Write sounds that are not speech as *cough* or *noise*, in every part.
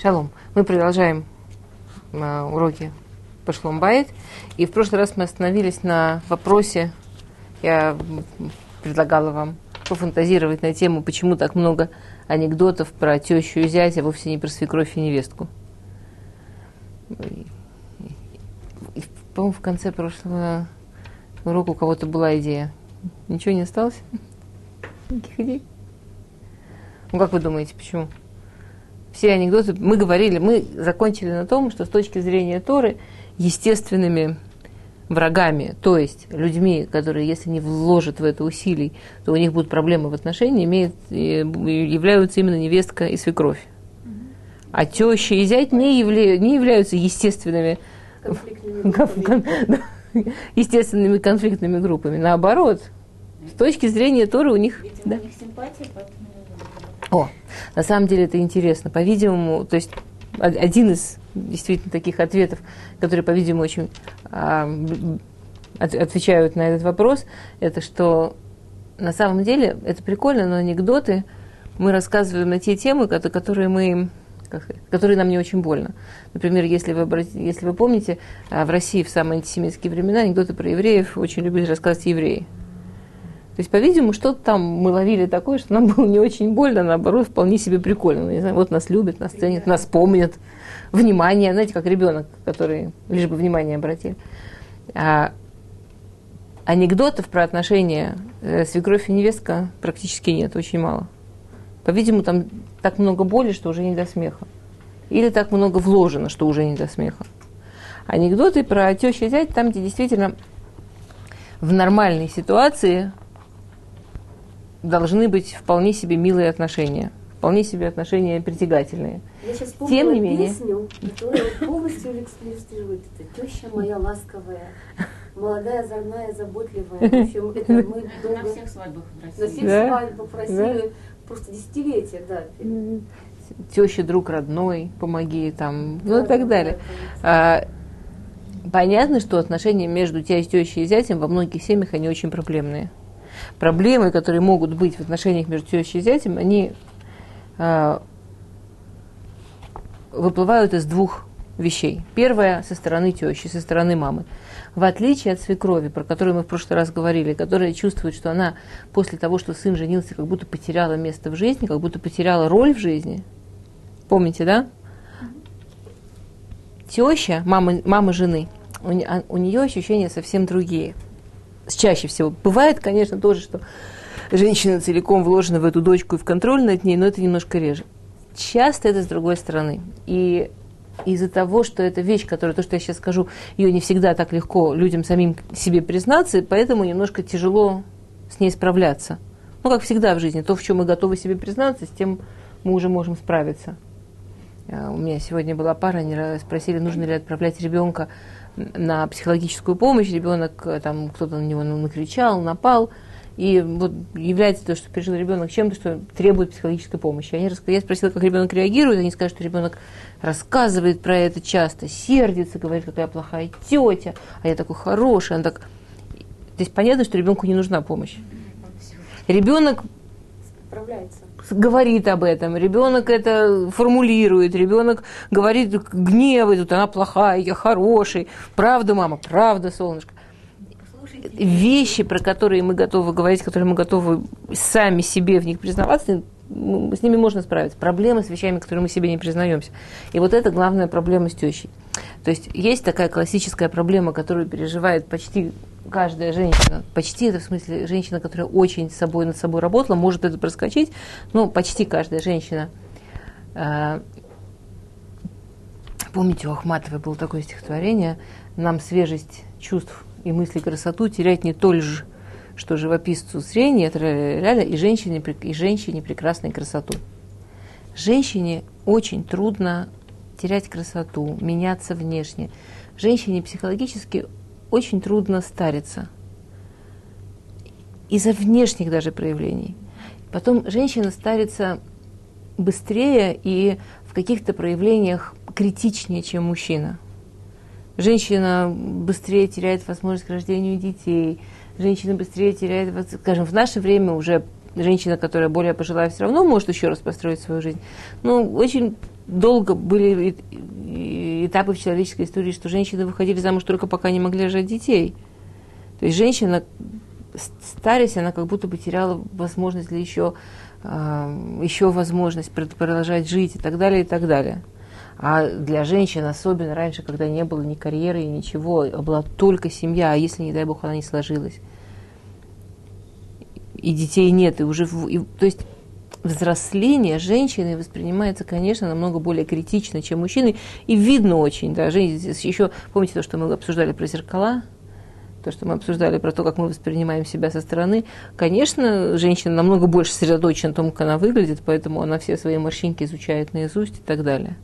Шалом. Мы продолжаем э, уроки по Шломбайт. И в прошлый раз мы остановились на вопросе, я предлагала вам пофантазировать на тему, почему так много анекдотов про тещу и зять, а вовсе не про свекровь и невестку. По-моему, в конце прошлого урока у кого-то была идея. Ничего не осталось? Никаких идей? Ну, как вы думаете, почему? Все анекдоты, мы говорили, мы закончили на том, что с точки зрения Торы естественными врагами, то есть людьми, которые, если не вложат в это усилий, то у них будут проблемы в отношении, имеют, являются именно невестка и свекровь. А теща и зять не, явля, не являются естественными конфликтными, *laughs* естественными конфликтными группами. Наоборот, с точки зрения Торы у них... Видимо, да. у них симпатия, поэтому... О, на самом деле это интересно. По-видимому, то есть один из действительно таких ответов, которые, по-видимому, очень а, от, отвечают на этот вопрос, это что на самом деле это прикольно, но анекдоты мы рассказываем на те темы, которые мы которые нам не очень больно. Например, если вы, если вы помните, а, в России в самые антисемитские времена анекдоты про евреев очень любили рассказывать евреи. То есть, по-видимому, что-то там мы ловили такое, что нам *laughs* было не очень больно, а наоборот, вполне себе прикольно. Не знаю, вот нас любят, нас ценят, нас помнят. Внимание, знаете, как ребенок, который лишь бы внимание обратили. А анекдотов про отношения э, свекровь и невестка практически нет, очень мало. По-видимому, там так много боли, что уже не до смеха. Или так много вложено, что уже не до смеха. Анекдоты про тещу и зять, там, где действительно в нормальной ситуации должны быть вполне себе милые отношения, вполне себе отношения притягательные. Я сейчас Тем не менее. песню, которая полностью иллюстрирует это. Теща моя ласковая, молодая, озорная, заботливая. В общем, это мы На долго всех свадьбах в на России. всех Да? свадьбах просили просто десятилетия, да. Теща, друг родной, помоги там, ну Да, и так да, далее. А, понятно, что отношения между тещей и зятем во многих семьях, они очень проблемные. Проблемы, которые могут быть в отношениях между тещей и зятем, они а, выплывают из двух вещей. Первое со стороны тещи, со стороны мамы. В отличие от свекрови, про которую мы в прошлый раз говорили, которая чувствует, что она после того, что сын женился, как будто потеряла место в жизни, как будто потеряла роль в жизни. Помните, да? Теща, мама, мама жены, у, а- у нее ощущения совсем другие. Чаще всего. Бывает, конечно, тоже, что женщина целиком вложена в эту дочку и в контроль над ней, но это немножко реже. Часто это с другой стороны. И из-за того, что это вещь, которая, то, что я сейчас скажу, ее не всегда так легко людям самим себе признаться, и поэтому немножко тяжело с ней справляться. Ну, как всегда в жизни, то, в чем мы готовы себе признаться, с тем мы уже можем справиться. А, У меня сегодня была пара, они спросили, нужно ли отправлять ребенка на психологическую помощь. Ребенок, э, там кто-то на него накричал, напал. И вот является то, что пережил ребенок чем-то, что требует психологической помощи. Они раска- Я спросила, как ребенок реагирует. Они скажут, что ребенок рассказывает про это часто, сердится, говорит, какая плохая тетя, а я такой хороший. Он так... То есть понятно, что ребенку не нужна помощь. Ребенок Справляется. Говорит об этом, ребенок это формулирует, ребенок говорит, гневает, вот она плохая, я хороший, правда, мама, правда, солнышко. Вещи, про которые мы готовы говорить, которые мы готовы сами себе в них признаваться, м, с ними можно справиться. Проблемы с вещами, которые мы себе не признаемся. И вот это главная проблема с тещей. То есть есть такая классическая проблема, которую переживает почти каждая женщина. Почти это в смысле женщина, которая очень с собой над собой работала, может это проскочить, но почти каждая женщина. Э, Помните, у Ахматовой было такое стихотворение «Нам свежесть чувств и мыслей красоту терять не то лишь, что живописцу зрение, реально, и женщине, и женщине прекрасной красоту». Женщине очень трудно терять красоту, меняться внешне. Женщине психологически очень трудно стариться. Из-за внешних даже проявлений. Потом женщина старится быстрее и в каких-то проявлениях критичнее, чем мужчина. Женщина быстрее теряет возможность к рождению детей, женщина быстрее теряет, скажем, в наше время уже женщина, которая более пожилая, все равно может еще раз построить свою жизнь. Но очень долго были этапы в человеческой истории, что женщины выходили замуж только пока не могли рожать детей. То есть женщина, старясь, она как будто бы теряла возможность для еще, а, еще возможность продолжать жить и так далее, и так далее. А для женщин, особенно раньше, когда не было ни карьеры, ничего, а была только семья, а если, не дай бог, она не сложилась, и детей нет, и уже... И, то есть взросление женщины воспринимается, конечно, намного более критично, чем мужчины, и видно очень, да, еще, помните то, что мы обсуждали про зеркала, то, что мы обсуждали про то, как мы воспринимаем себя со стороны, конечно, женщина намного больше сосредоточена на том, как она выглядит, поэтому она все свои морщинки изучает наизусть и так далее.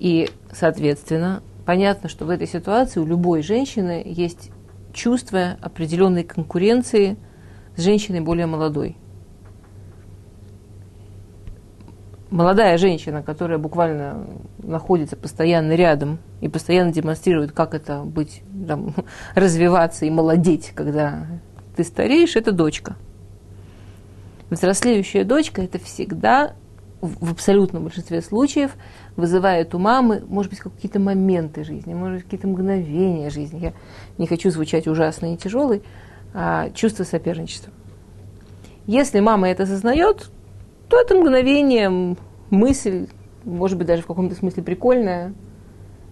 И, соответственно, понятно, что в этой ситуации у любой женщины есть чувство определенной конкуренции с женщиной более молодой. Молодая женщина, которая буквально находится постоянно рядом и постоянно демонстрирует, как это быть, там, *laughs* развиваться и молодеть, когда ты стареешь, это дочка. Взрослеющая дочка это всегда в абсолютном большинстве случаев вызывает у мамы, может быть, какие-то моменты жизни, может быть, какие-то мгновения жизни. Я не хочу звучать ужасно и тяжелый, а чувство соперничества. Если мама это осознает, то это мгновение, мысль, может быть, даже в каком-то смысле прикольная,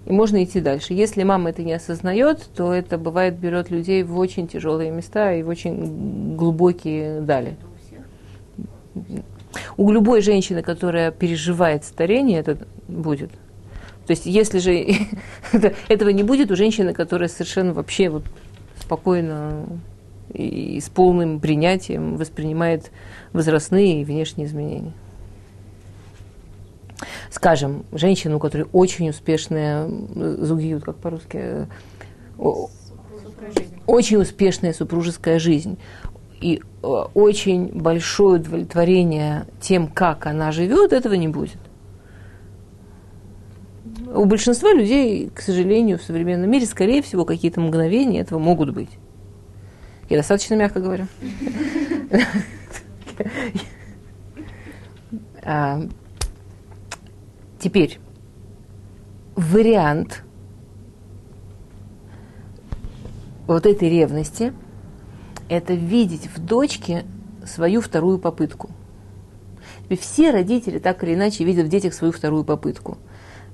и можно идти дальше. Если мама это не осознает, то это бывает берет людей в очень тяжелые места и в очень глубокие дали. У любой женщины, которая переживает старение, это будет. То есть, если же *laughs* этого не будет, у женщины, которая совершенно вообще вот спокойно и с полным принятием воспринимает возрастные и внешние изменения. Скажем, женщину, у которой очень успешная зугиют, как по-русски, очень успешная супружеская жизнь и э, очень большое удовлетворение тем, как она живет, этого не будет. У большинства людей, к сожалению, в современном мире, скорее всего, какие-то мгновения этого могут быть. Я достаточно мягко говорю. А, теперь вариант вот этой ревности – это видеть в дочке свою вторую попытку. Все родители так или иначе видят в детях свою вторую попытку.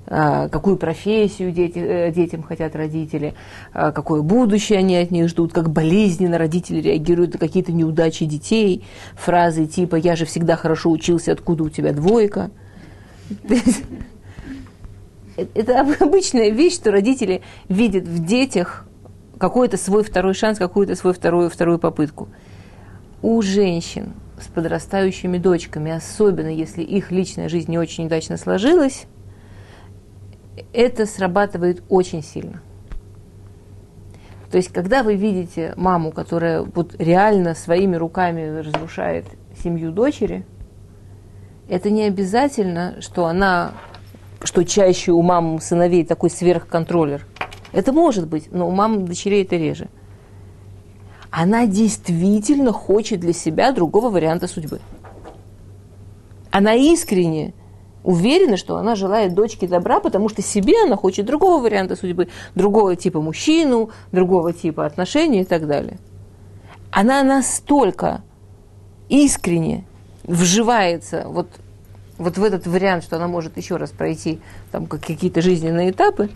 А, какую профессию дети, э, детям хотят родители, а, какое будущее они от них ждут, как болезненно родители реагируют на какие-то неудачи детей, фразы типа «я же всегда хорошо учился, откуда у тебя двойка». *laughs* Это обычная вещь, что родители видят в детях какой-то свой второй шанс, какую-то свою вторую, вторую попытку. У женщин с подрастающими дочками, особенно если их личная жизнь не очень удачно сложилась, это срабатывает очень сильно. То есть, когда вы видите маму, которая вот реально своими руками разрушает семью дочери, это не обязательно, что она, что чаще у мам сыновей такой сверхконтроллер. Это может быть, но у мам дочерей это реже. Она действительно хочет для себя другого варианта судьбы. Она искренне уверена, что она желает дочке добра, потому что себе она хочет другого варианта судьбы, другого типа мужчину, другого типа отношений и так далее. Она настолько искренне вживается вот, вот в этот вариант, что она может еще раз пройти там какие-то жизненные этапы,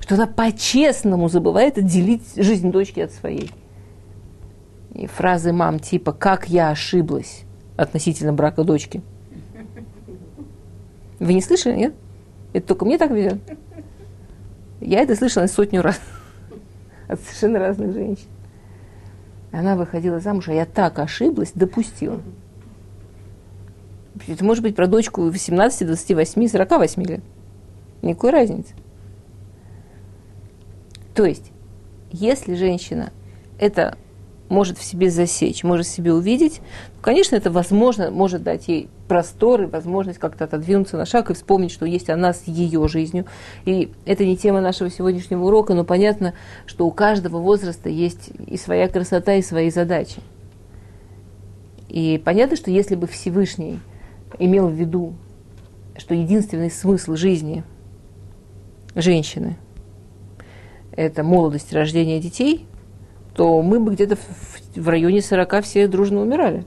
что она по-честному забывает отделить жизнь дочки от своей. И фразы мам типа «как я ошиблась» относительно брака дочки – вы не слышали, нет? Это только мне так везет. Я это слышала сотню раз *laughs* от совершенно разных женщин. Она выходила замуж, а я так ошиблась, допустила. Это может быть про дочку 18, 28, 48 лет. Никакой разницы. То есть, если женщина это может в себе засечь, может в себе увидеть, конечно, это возможно, может дать ей простор и возможность как-то отодвинуться на шаг и вспомнить, что есть она с ее жизнью. И это не тема нашего сегодняшнего урока, но понятно, что у каждого возраста есть и своя красота, и свои задачи. И понятно, что если бы Всевышний имел в виду что единственный смысл жизни женщины – это молодость, рождение детей, то мы бы где-то в, в районе 40 все дружно умирали.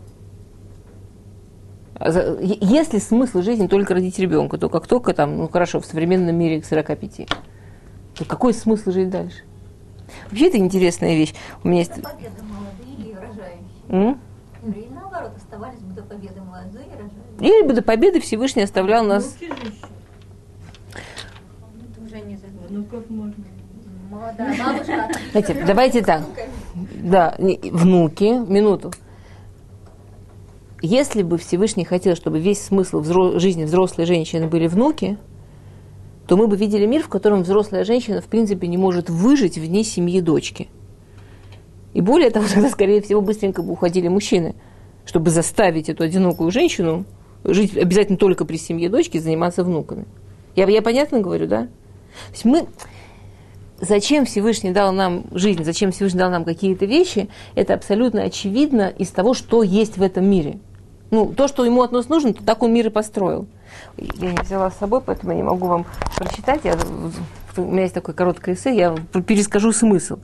А если смысл жизни только родить ребенка, то как только там, ну хорошо, в современном мире к 45, то какой смысл жить дальше? Вообще это интересная вещь. У меня есть... Победа молодые и рожающие. Или наоборот, оставались бы до победы молодые и рожающие. Или бы до победы Всевышний оставлял нас... Ну как можно? Знаете, давайте так. Да, внуки, минуту. Если бы Всевышний хотел, чтобы весь смысл взро- жизни взрослой женщины были внуки, то мы бы видели мир, в котором взрослая женщина, в принципе, не может выжить вне семьи дочки. И более того, тогда, скорее всего, быстренько бы уходили мужчины, чтобы заставить эту одинокую женщину жить обязательно только при семье дочки заниматься внуками. Я, я понятно говорю, да? То есть мы, зачем Всевышний дал нам жизнь, зачем Всевышний дал нам какие-то вещи, это абсолютно очевидно из того, что есть в этом мире. Ну, то, что ему от нас нужно, то так он мир и построил. Я не взяла с собой, поэтому я не могу вам прочитать. Я, у меня есть такое короткое эссе, я перескажу смысл.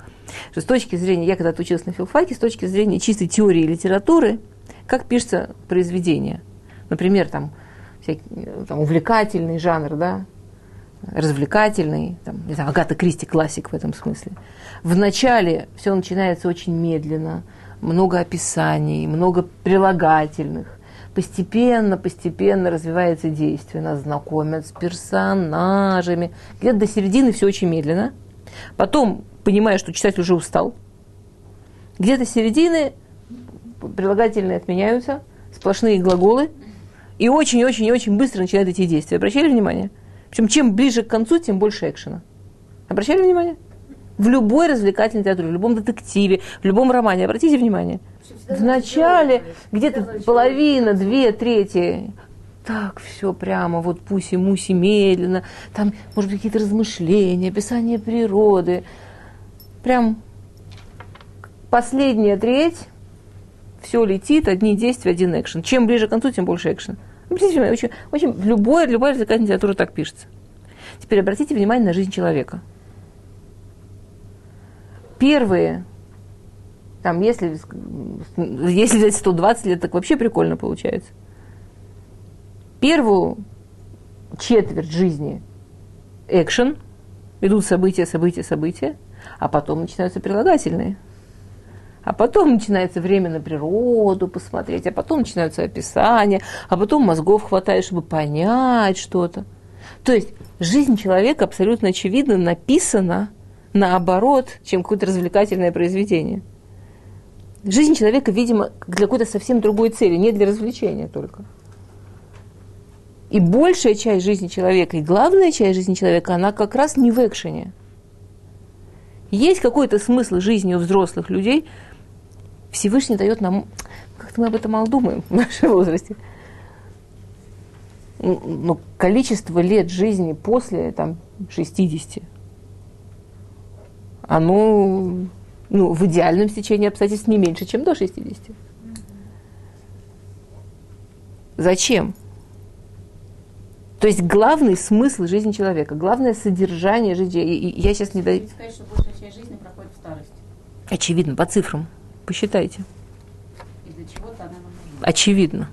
Что с точки зрения, я когда-то училась на филфаке, с точки зрения чистой теории литературы, как пишется произведение. Например, там, всякий, там увлекательный жанр, да, развлекательный, там, знаю, Агата Кристи классик в этом смысле. Вначале все начинается очень медленно, много описаний, много прилагательных. Постепенно, постепенно развивается действие. Нас знакомят с персонажами. Где-то до середины все очень медленно. Потом, понимая, что читатель уже устал, где-то середины прилагательные отменяются, сплошные глаголы, и очень-очень-очень быстро начинают идти действия. Обращали внимание? Причем чем ближе к концу, тем больше экшена. Обращали внимание? В любой развлекательной литературе, в любом детективе, в любом романе, обратите внимание. В начале где-то половина, две трети так все прямо, вот пуси-муси медленно, там, может быть, какие-то размышления, описание природы. Прям последняя треть, все летит, одни действия, один экшен. Чем ближе к концу, тем больше экшена. Обратите очень, очень, любой, любая развлекательная литература так пишется. Теперь обратите внимание на жизнь человека. Первые, там, если, если взять 120 лет, так вообще прикольно получается. Первую четверть жизни экшен, идут события, события, события, а потом начинаются прилагательные – а потом начинается время на природу посмотреть, а потом начинаются описания, а потом мозгов хватает, чтобы понять что-то. То есть жизнь человека абсолютно очевидно написана наоборот, чем какое-то развлекательное произведение. Жизнь человека, видимо, для какой-то совсем другой цели, не для развлечения только. И большая часть жизни человека, и главная часть жизни человека, она как раз не в экшене. Есть какой-то смысл жизни у взрослых людей – Всевышний дает нам, как-то мы об этом мало думаем в нашем возрасте, но ну, количество лет жизни после там, 60, оно ну, в идеальном стечении обстоятельств не меньше, чем до 60. Зачем? То есть главный смысл жизни человека, главное содержание жизни. И, я сейчас не даю. сказать, что большая часть жизни проходит в старости. Очевидно, по цифрам. Посчитайте. И для чего-то она нам нужна. Очевидно.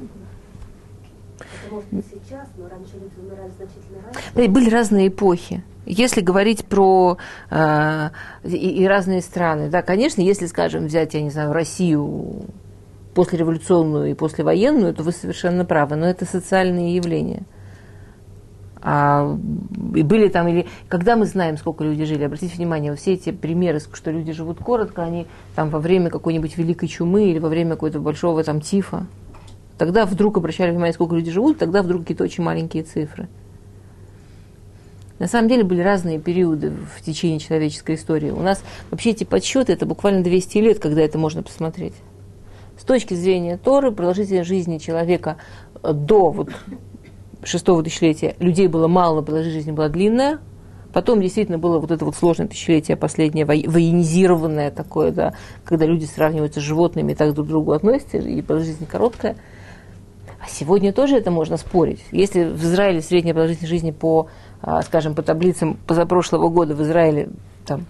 Были разные эпохи. Если говорить про э, и, и разные страны, да, конечно, если, скажем, взять, я не знаю, Россию послереволюционную и послевоенную, то вы совершенно правы, но это социальные явления. А, и были там, или когда мы знаем, сколько люди жили, обратите внимание, все эти примеры, что люди живут коротко, они там во время какой-нибудь великой чумы или во время какого-то большого там тифа, тогда вдруг обращали внимание, сколько люди живут, тогда вдруг какие-то очень маленькие цифры. На самом деле были разные периоды в течение человеческой истории. У нас вообще эти подсчеты, это буквально 200 лет, когда это можно посмотреть. С точки зрения Торы, продолжительность жизни человека до вот шестого тысячелетия людей было мало, но продолжительность жизни была длинная. Потом действительно было вот это вот сложное тысячелетие, последнее военизированное такое, да, когда люди сравниваются с животными и так друг к другу относятся, и продолжительность короткая. А сегодня тоже это можно спорить. Если в Израиле средняя продолжительность жизни по, а, скажем, по таблицам позапрошлого года в Израиле там,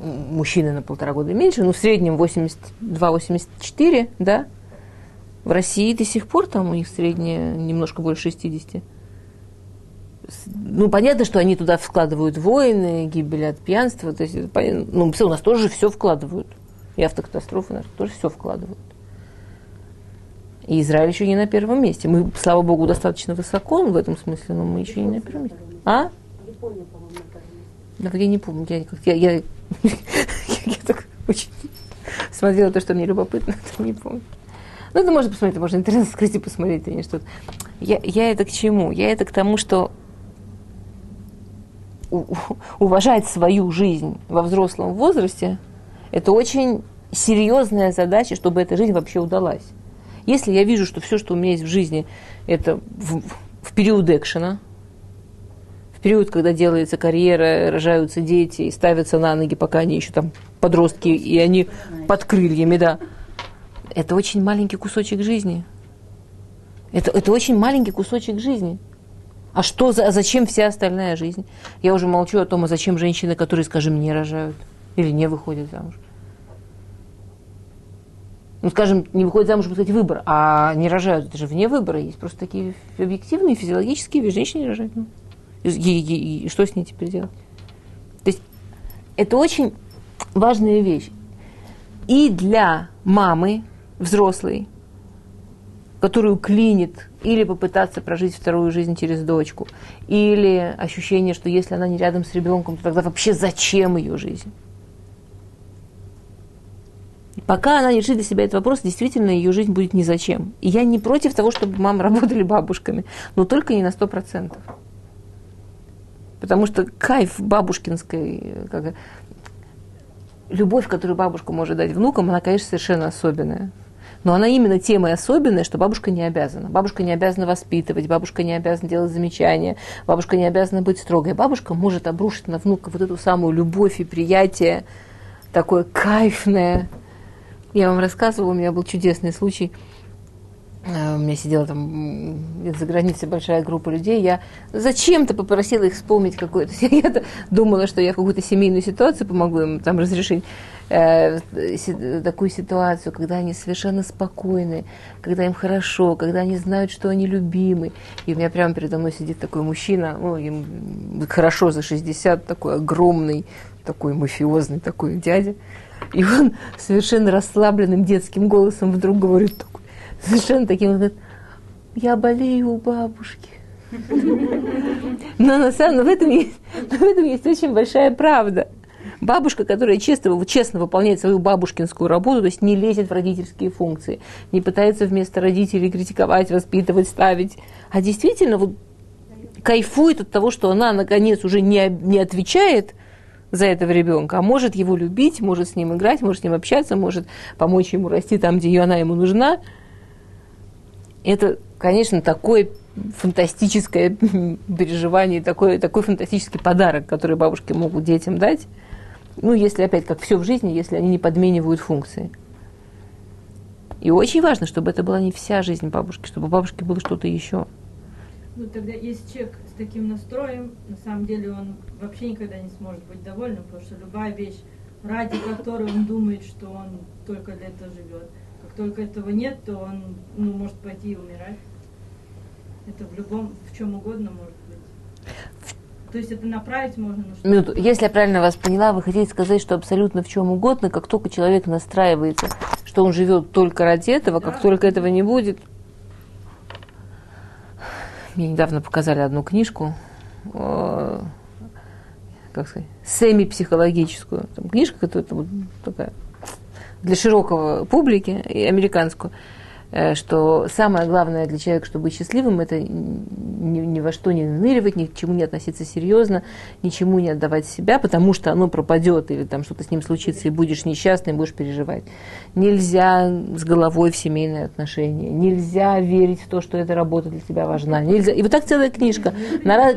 мужчины на полтора года меньше, ну, в среднем 82-84, да, в России до сих пор там у них средняя немножко больше 60. Ну, понятно, что они туда вкладывают войны, гибель от пьянства. То есть, ну, у нас тоже все вкладывают. И автокатастрофы наши тоже все вкладывают. И Израиль еще не на первом месте. Мы, слава богу, достаточно высоко в этом смысле, но мы еще не на первом месте. А? Да, я не помню. Я, я, я, я, *laughs* я так очень смотрела то, что мне любопытно, *laughs* не помню. Ну, это можно посмотреть, можно интернет открыть и посмотреть, а не что-то. Я, я это к чему? Я это к тому, что уважать свою жизнь во взрослом возрасте – это очень серьезная задача, чтобы эта жизнь вообще удалась. Если я вижу, что все, что у меня есть в жизни, это в, в период экшена, в период, когда делается карьера, рожаются дети и ставятся на ноги, пока они еще там подростки, и они под крыльями, да, это очень маленький кусочек жизни. Это, это очень маленький кусочек жизни. А что за, а зачем вся остальная жизнь? Я уже молчу о том, а зачем женщины, которые, скажем, не рожают или не выходят замуж. Ну, скажем, не выходят замуж, чтобы сказать, выбор, а не рожают. Это же вне выбора. Есть просто такие объективные, физиологические вещи. Женщины рожают. Ну, и, и, и, и что с ней теперь делать? То есть это очень важная вещь. И для мамы, взрослый, которую клинит или попытаться прожить вторую жизнь через дочку, или ощущение, что если она не рядом с ребенком, то тогда вообще зачем ее жизнь? Пока она не решит для себя этот вопрос, действительно ее жизнь будет ни зачем. И я не против того, чтобы мамы *laughs* работали бабушками, но только не на сто процентов. Потому что кайф бабушкинской, как, любовь, которую бабушка может дать внукам, она, конечно, совершенно особенная. Но она именно тем и особенная, что бабушка не обязана. Бабушка не обязана воспитывать, бабушка не обязана делать замечания, бабушка не обязана быть строгой. Бабушка может обрушить на внука вот эту самую любовь и приятие, такое кайфное. Я вам рассказывала, у меня был чудесный случай – у меня сидела там за границей большая группа людей, я зачем-то попросила их вспомнить какую-то... *laughs* Я думала, что я какую-то семейную ситуацию помогу им там разрешить э, такую ситуацию, когда они совершенно спокойны, когда им хорошо, когда они знают, что они любимы. И у меня прямо передо мной сидит такой мужчина, ну, им хорошо за 60, такой огромный, такой мафиозный такой дядя. И он совершенно расслабленным детским голосом вдруг говорит такой, совершенно таким, вот, я болею у бабушки. Но на самом деле в этом есть, в этом есть очень большая правда. Бабушка, которая честно, честно выполняет свою бабушкинскую работу, то есть не лезет в родительские функции, не пытается вместо родителей критиковать, воспитывать, ставить, а действительно вот кайфует от того, что она наконец уже не, не отвечает за этого ребенка, а может его любить, может с ним играть, может с ним общаться, может помочь ему расти там, где она ему нужна – это, конечно, такое фантастическое *laughs* переживание, такой, такой фантастический подарок, который бабушки могут детям дать. Ну, если опять, как все в жизни, если они не подменивают функции. И очень важно, чтобы это была не вся жизнь бабушки, чтобы у бабушки было что-то еще. Ну, тогда если человек с таким настроем, на самом деле он вообще никогда не сможет быть довольным, потому что любая вещь, ради которой он думает, что он только для этого живет, только этого нет, то он ну, может пойти и умирать. Это в любом, в чем угодно может быть. То есть это направить можно на что Минуту. Если я правильно вас поняла, вы хотите сказать, что абсолютно в чем угодно, как только человек настраивается, что он живет только ради этого, да. как только этого не будет. Мне недавно показали одну книжку, э, как сказать, семи-психологическую. Там книжка, которая вот такая для широкого публики, и американскую, э, что самое главное для человека, чтобы быть счастливым, это ни, ни во что не наныривать, ни к чему не относиться серьезно, ничему не отдавать себя, потому что оно пропадет, или там что-то с ним случится, и будешь несчастным, будешь переживать. Нельзя с головой в семейные отношения, нельзя верить в то, что эта работа для тебя важна. Нельзя. И вот так целая книжка.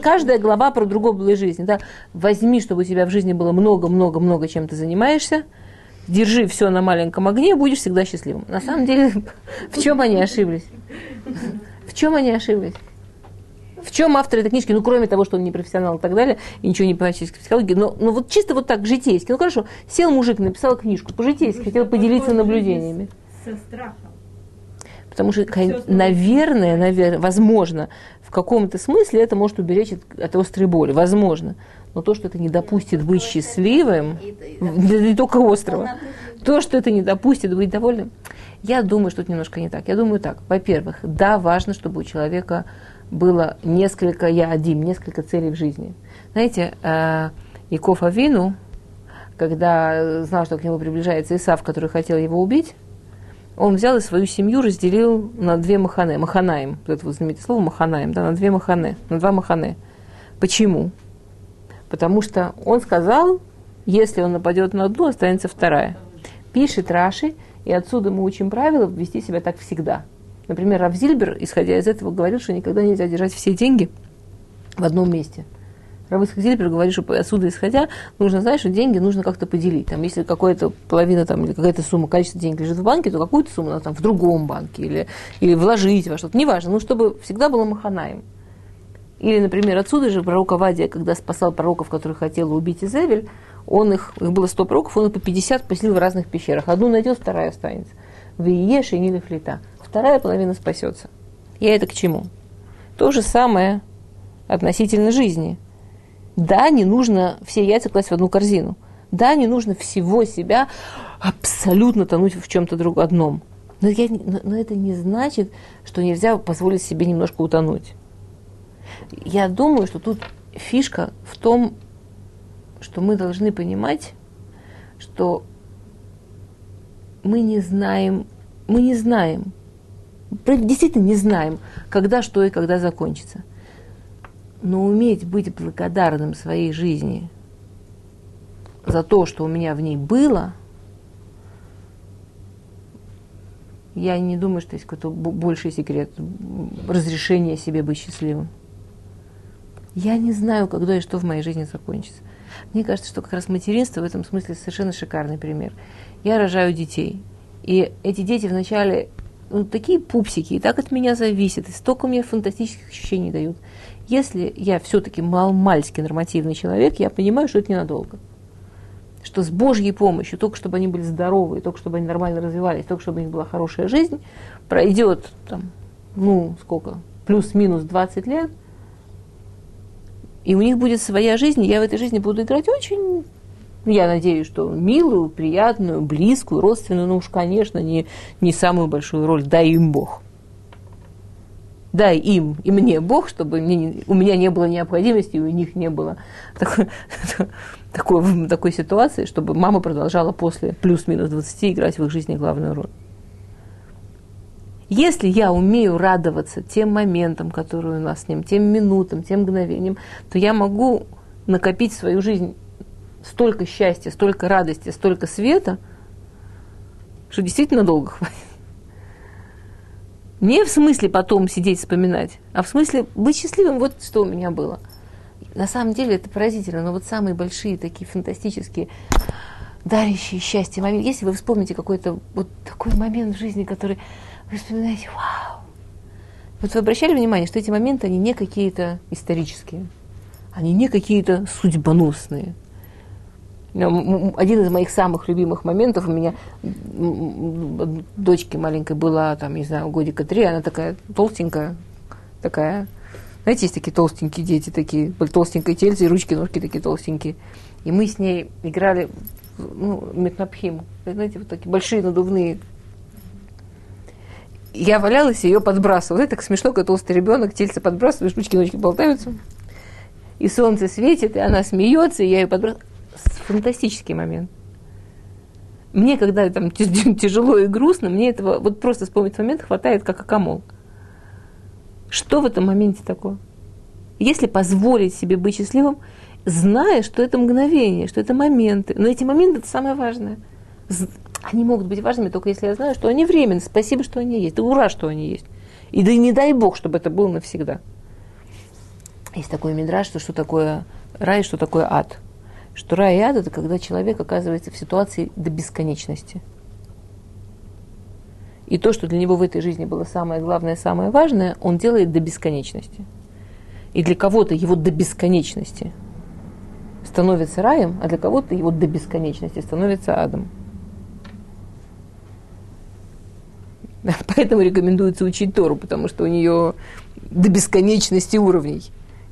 Каждая глава про другую было жизнь. Да? Возьми, чтобы у тебя в жизни было много-много-много, чем ты занимаешься – держи все на маленьком огне, будешь всегда счастливым. На самом деле, *laughs* в чем они ошиблись? В чем они ошиблись? В чем автор этой книжки, ну, кроме того, что он не профессионал и так далее, и ничего не понимает в психологии, но, но вот чисто вот так, житейски. Ну, хорошо, сел мужик, написал книжку, по-житейски, хотел поделиться наблюдениями. Со страхом. Потому что, наверное, наверное, возможно, в каком-то смысле это может уберечь от, от острой боли. Возможно. Но то, что это не допустит быть счастливым, не только острого, то, что это не допустит быть довольным, я думаю, что это немножко не так. Я думаю так. Во-первых, да, важно, чтобы у человека было несколько я один, несколько целей в жизни. Знаете, э, Яков Авину, когда знал, что к нему приближается Исав, который хотел его убить, он взял и свою семью разделил на две махане, маханаем, вот это вот знаменитое слово маханаем, да, на две махане, на два махане. Почему? Потому что он сказал, если он нападет на одну, останется вторая. Пишет Раши, и отсюда мы учим правила вести себя так всегда. Например, Равзильбер, исходя из этого, говорил, что никогда нельзя держать все деньги в одном месте – Равыцкак Зильбер говорит, что отсюда исходя, нужно знать, что деньги нужно как-то поделить. Там, если какая-то половина там, или какая-то сумма, количество денег лежит в банке, то какую-то сумму надо там в другом банке или, или вложить во что-то. Неважно, ну, чтобы всегда было маханаем. Или, например, отсюда же пророк Авадия, когда спасал пророков, которых хотел убить Изевель, он их, их было 100 пророков, он их по 50 поселил в разных пещерах. Одну найдет, вторая останется. В Иеше и Нилифлита. Вторая половина спасется. Я это к чему? То же самое относительно жизни – да, не нужно все яйца класть в одну корзину. Да, не нужно всего себя абсолютно тонуть в чем-то друг одном. Но, я, но это не значит, что нельзя позволить себе немножко утонуть. Я думаю, что тут фишка в том, что мы должны понимать, что мы не знаем, мы не знаем, действительно не знаем, когда что и когда закончится но уметь быть благодарным своей жизни за то, что у меня в ней было, я не думаю, что есть какой-то больший секрет разрешения себе быть счастливым. Я не знаю, когда и что в моей жизни закончится. Мне кажется, что как раз материнство в этом смысле совершенно шикарный пример. Я рожаю детей, и эти дети вначале ну, такие пупсики, и так от меня зависят, и столько мне фантастических ощущений дают. Если я все-таки малмальски нормативный человек, я понимаю, что это ненадолго. Что с Божьей помощью, только чтобы они были здоровы, только чтобы они нормально развивались, только чтобы у них была хорошая жизнь, пройдет там, ну, сколько, плюс-минус 20 лет, и у них будет своя жизнь, и я в этой жизни буду играть очень, я надеюсь, что милую, приятную, близкую, родственную, ну уж, конечно, не, не самую большую роль, дай им Бог дай им и мне Бог, чтобы мне, у меня не было необходимости, и у них не было такой, *laughs* такой, такой ситуации, чтобы мама продолжала после плюс-минус 20 играть в их жизни главную роль. Если я умею радоваться тем моментам, которые у нас с ним, тем минутам, тем мгновениям, то я могу накопить в свою жизнь столько счастья, столько радости, столько света, что действительно долго хватит. Не в смысле потом сидеть вспоминать, а в смысле быть счастливым, вот что у меня было. На самом деле это поразительно, но вот самые большие такие фантастические дарящие счастье моменты. Если вы вспомните какой-то вот такой момент в жизни, который вы вспоминаете, вау. Вот вы обращали внимание, что эти моменты, они не какие-то исторические, они не какие-то судьбоносные, один из моих самых любимых моментов у меня дочке маленькой была, там, не знаю, годика три, она такая толстенькая, такая, знаете, есть такие толстенькие дети, такие, толстенькие тельце, и ручки, ножки такие толстенькие. И мы с ней играли, ну, метнопхим, знаете, вот такие большие надувные. Я валялась ее подбрасывала. Это так смешно, когда толстый ребенок, тельце подбрасываешь, ручки, ножки болтаются. И солнце светит, и она смеется, и я ее подбрасываю фантастический момент. Мне, когда там *laughs* тяжело и грустно, мне этого вот просто вспомнить момент хватает, как акамол. Что в этом моменте такое? Если позволить себе быть счастливым, зная, что это мгновение, что это моменты. Но эти моменты это самое важное. Они могут быть важными только если я знаю, что они временны. Спасибо, что они есть. Да ура, что они есть. И да не дай Бог, чтобы это было навсегда. Есть такой мидраж, что, что такое рай, что такое ад что рай и ад – это когда человек оказывается в ситуации до бесконечности. И то, что для него в этой жизни было самое главное, самое важное, он делает до бесконечности. И для кого-то его до бесконечности становится раем, а для кого-то его до бесконечности становится адом. *laughs* Поэтому рекомендуется учить Тору, потому что у нее до бесконечности уровней.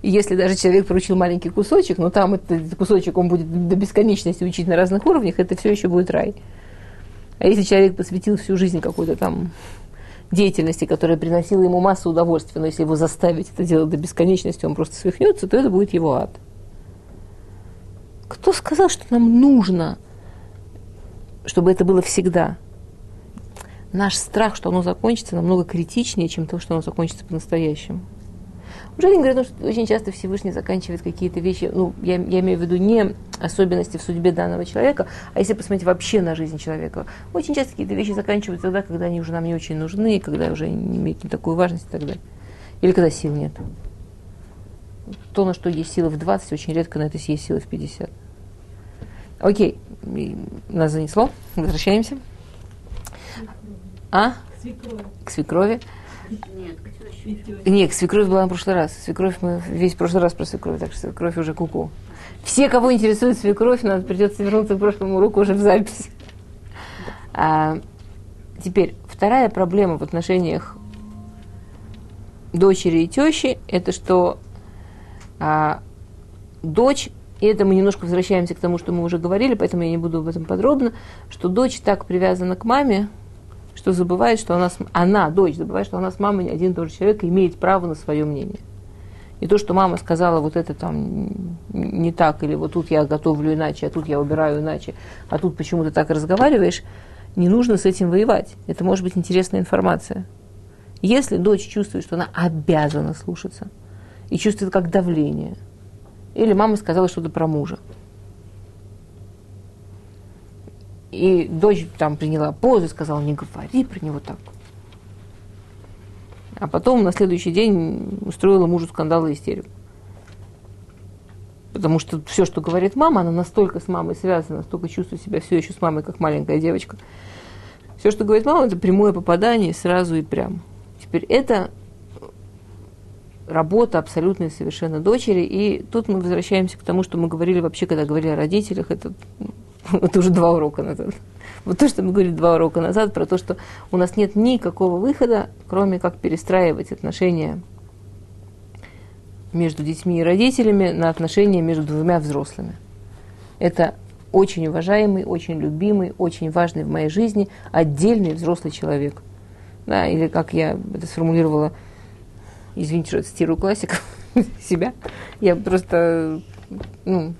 И если даже человек поручил маленький кусочек, но там этот кусочек он будет до бесконечности учить на разных уровнях, это все еще будет рай. А если человек посвятил всю жизнь какой-то там деятельности, которая приносила ему массу удовольствия, но если его заставить это делать до бесконечности, он просто свихнется, то это будет его ад. Кто сказал, что нам нужно, чтобы это было всегда? Наш страх, что оно закончится, намного критичнее, чем то, что оно закончится по-настоящему. Уже они говорят, что очень часто Всевышний заканчивает какие-то вещи, ну, я, я имею в виду не особенности в судьбе данного человека, а если посмотреть вообще на жизнь человека. Очень часто какие-то вещи заканчиваются тогда, когда они уже нам не очень нужны, когда уже не имеют такую важность и так далее. Или когда сил нет. То, на что есть силы в 20, очень редко на это есть силы в 50. Окей, нас занесло. Возвращаемся. А? К свекрови. Нет, кто еще? И тёща. Нет, свекровь была на прошлый раз. Свекровь мы весь прошлый раз про свекровь, так что свекровь уже куку. Все, кого интересует свекровь, надо придется вернуться к прошлому уроку уже в запись. А, теперь, вторая проблема в отношениях дочери и тещи, это что а, дочь, и это мы немножко возвращаемся к тому, что мы уже говорили, поэтому я не буду об этом подробно, что дочь так привязана к маме, что забывает, что она, с- она, дочь, забывает, что она с мамой один и человек и имеет право на свое мнение. И то, что мама сказала, вот это там не так, или вот тут я готовлю иначе, а тут я убираю иначе, а тут почему ты так разговариваешь, не нужно с этим воевать. Это может быть интересная информация. Если дочь чувствует, что она обязана слушаться, и чувствует как давление, или мама сказала что-то про мужа, и дочь там приняла позу и сказала, не говори про него так. А потом на следующий день устроила мужу скандал и истерику. Потому что все, что говорит мама, она настолько с мамой связана, настолько чувствует себя все еще с мамой, как маленькая девочка. Все, что говорит мама, это прямое попадание сразу и прям. Теперь это работа абсолютной совершенно дочери. И тут мы возвращаемся к тому, что мы говорили вообще, когда говорили о родителях, это, это уже два урока назад. Вот то, что мы говорили два урока назад, про то, что у нас нет никакого выхода, кроме как перестраивать отношения между детьми и родителями на отношения между двумя взрослыми. Это очень уважаемый, очень любимый, очень важный в моей жизни отдельный взрослый человек. Да, или как я это сформулировала, извините, что цитирую классиков, *laughs* себя, я просто, ну,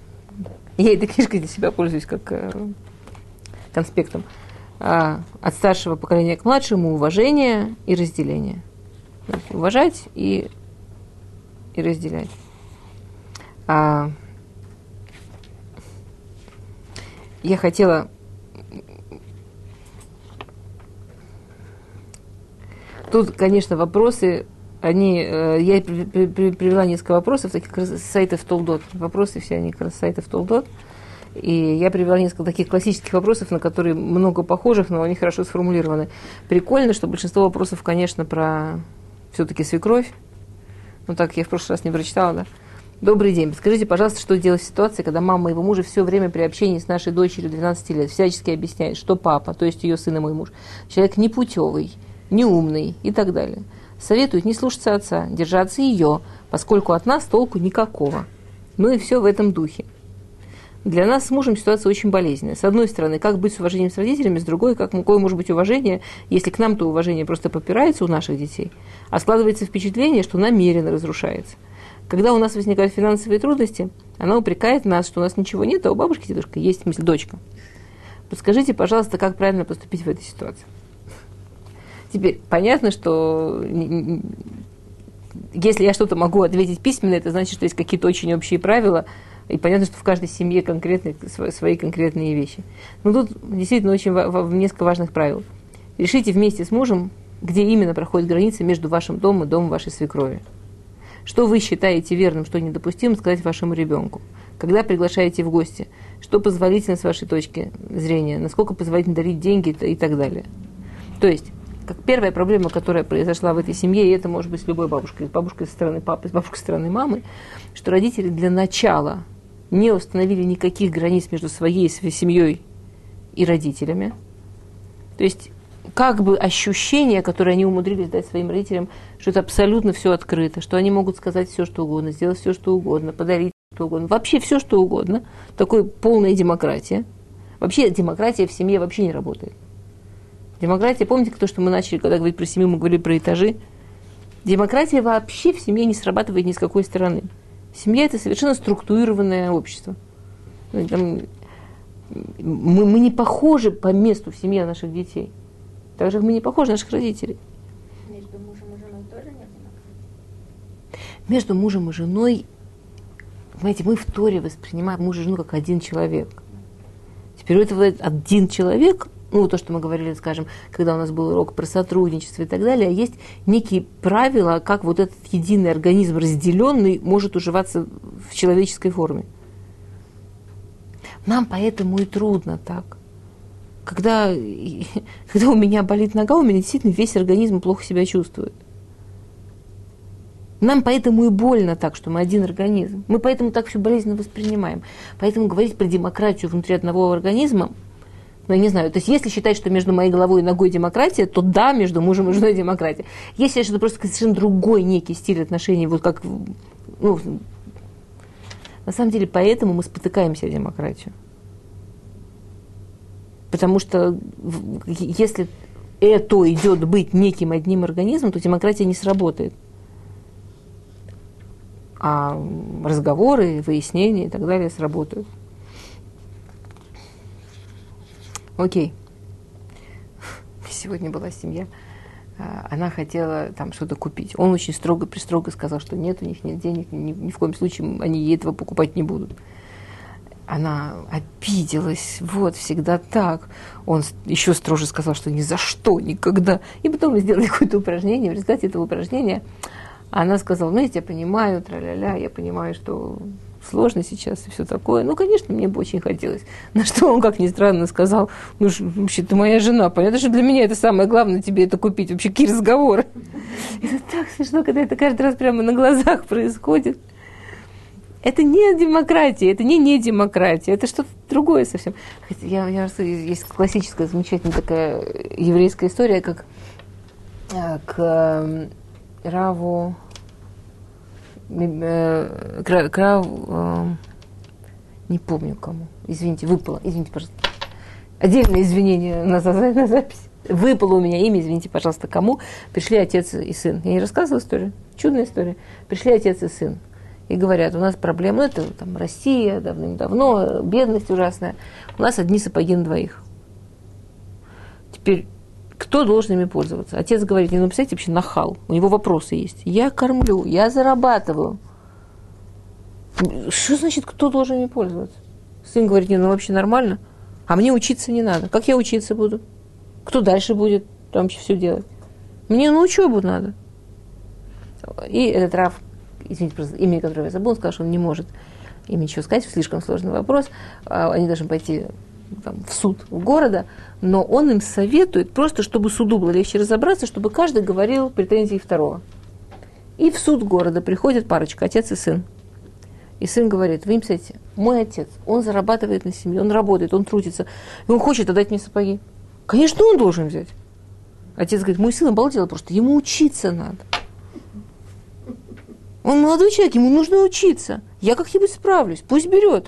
я этой книжкой для себя пользуюсь как э, конспектом. А, от старшего поколения к младшему уважение и разделение. Уважать и, и разделять. А, я хотела Тут, конечно, вопросы, они, э, я при- при- при- привела несколько вопросов, таких сайтов Толдот. Вопросы все они как раз сайтов Толдот. И я привела несколько таких классических вопросов, на которые много похожих, но они хорошо сформулированы. Прикольно, что большинство вопросов, конечно, про все-таки свекровь. Ну так я в прошлый раз не прочитала, да? Добрый день. Скажите, пожалуйста, что делать в ситуации, когда мама моего мужа все время при общении с нашей дочерью 12 лет всячески объясняет, что папа, то есть ее сын и мой муж, человек непутевый, неумный и так далее. Советует не слушаться отца, держаться ее, поскольку от нас толку никакого. Ну и все в этом духе. Для нас с мужем ситуация очень болезненная. С одной стороны, как быть с уважением с родителями, с другой, как, какое может быть уважение, если к нам то уважение просто попирается у наших детей, а складывается впечатление, что намеренно разрушается. Когда у нас возникают финансовые трудности, она упрекает нас, что у нас ничего нет, а у бабушки дедушка есть, в смысле, дочка. Подскажите, пожалуйста, как правильно поступить в этой ситуации? Теперь, понятно, что если я что-то могу ответить письменно, это значит, что есть какие-то очень общие правила, и понятно, что в каждой семье конкретные, св- свои конкретные вещи. Но тут действительно очень ва- несколько важных правил. Решите вместе с мужем, где именно проходит граница между вашим домом и домом вашей свекрови. Что вы считаете верным, что недопустимо сказать вашему ребенку? когда приглашаете в гости, что позволительно с вашей точки зрения, насколько позволительно дарить деньги и так далее. То есть, как первая проблема, которая произошла в этой семье, и это может быть с любой бабушкой, с бабушкой со стороны папы, с бабушкой со стороны мамы, что родители для начала не установили никаких границ между своей семьей и родителями. То есть как бы ощущение, которое они умудрились дать своим родителям, что это абсолютно все открыто, что они могут сказать все, что угодно, сделать все, что угодно, подарить что угодно, вообще все, что угодно. Такой полная демократия. Вообще демократия в семье вообще не работает. Демократия, помните то, что мы начали, когда говорить про семью, мы говорили про этажи? Демократия вообще в семье не срабатывает ни с какой стороны. Семья – это совершенно структурированное общество. Ну, мы, мы не похожи по месту в семье наших детей. Так же мы не похожи на наших родителей. Между мужем и женой тоже нет демократии? Между мужем и женой, понимаете, мы в Торе воспринимаем мужа и жену как один человек. Теперь у этого один человек, ну, то, что мы говорили, скажем, когда у нас был урок про сотрудничество и так далее, есть некие правила, как вот этот единый организм разделенный может уживаться в человеческой форме. Нам поэтому и трудно так. Когда, *laughs* когда у меня болит нога, у меня действительно весь организм плохо себя чувствует. Нам поэтому и больно так, что мы один организм. Мы поэтому так все болезненно воспринимаем. Поэтому говорить про демократию внутри одного организма, ну, я не знаю, то есть если считать, что между моей головой и ногой демократия, то да, между мужем и женой демократия. Если это просто совершенно другой некий стиль отношений, вот как, ну, на самом деле, поэтому мы спотыкаемся в демократию. Потому что если это идет быть неким одним организмом, то демократия не сработает. А разговоры, выяснения и так далее сработают. Окей. *laughs* Сегодня была семья. А, она хотела там что-то купить. Он очень строго-пристрого сказал, что нет, у них нет денег, ни, ни в коем случае они ей этого покупать не будут она обиделась, вот, всегда так. Он еще строже сказал, что ни за что, никогда. И потом мы сделали *laughs* какое-то упражнение, в результате этого упражнения она сказала, ну, я тебя понимаю, тра-ля-ля, я понимаю, что сложно сейчас и все такое. Ну, конечно, мне бы очень хотелось. *laughs* На что он, как ни странно, сказал, ну, вообще, ты моя жена, понятно, что для меня это самое главное, тебе это купить. Вообще, какие разговоры. *laughs* Это так смешно, когда это каждый раз прямо на глазах происходит. Это не демократия, это не не демократия, это что-то другое совсем. Я, я есть классическая, замечательная такая еврейская история, как э, к э, Раву, э, к, к Раву, не помню кому, извините, выпало, извините, пожалуйста. Отдельное извинение на запись. Выпало у меня имя, извините, пожалуйста, кому. Пришли отец и сын. Я не рассказывала историю? Чудная история. Пришли отец и сын и говорят, у нас проблема, ну это там Россия давным-давно, бедность ужасная, у нас одни сапоги на двоих. Теперь кто должен ими пользоваться? Отец говорит, не ну, представляете, вообще нахал, у него вопросы есть. Я кормлю, я зарабатываю. Что значит, кто должен ими пользоваться? Сын говорит, не, ну вообще нормально, а мне учиться не надо. Как я учиться буду? Кто дальше будет там все делать? Мне на учебу надо. И этот Раф извините, просто имя, которое я забыл, сказал, что он не может им ничего сказать, слишком сложный вопрос, а, они должны пойти там, в суд города, но он им советует просто, чтобы суду было легче разобраться, чтобы каждый говорил претензии второго. И в суд города приходит парочка, отец и сын. И сын говорит, вы им представляете, мой отец, он зарабатывает на семью, он работает, он трудится, и он хочет отдать мне сапоги. Конечно, он должен взять. Отец говорит, мой сын обалдел, просто ему учиться надо. Он молодой человек, ему нужно учиться. Я как-нибудь справлюсь, пусть берет.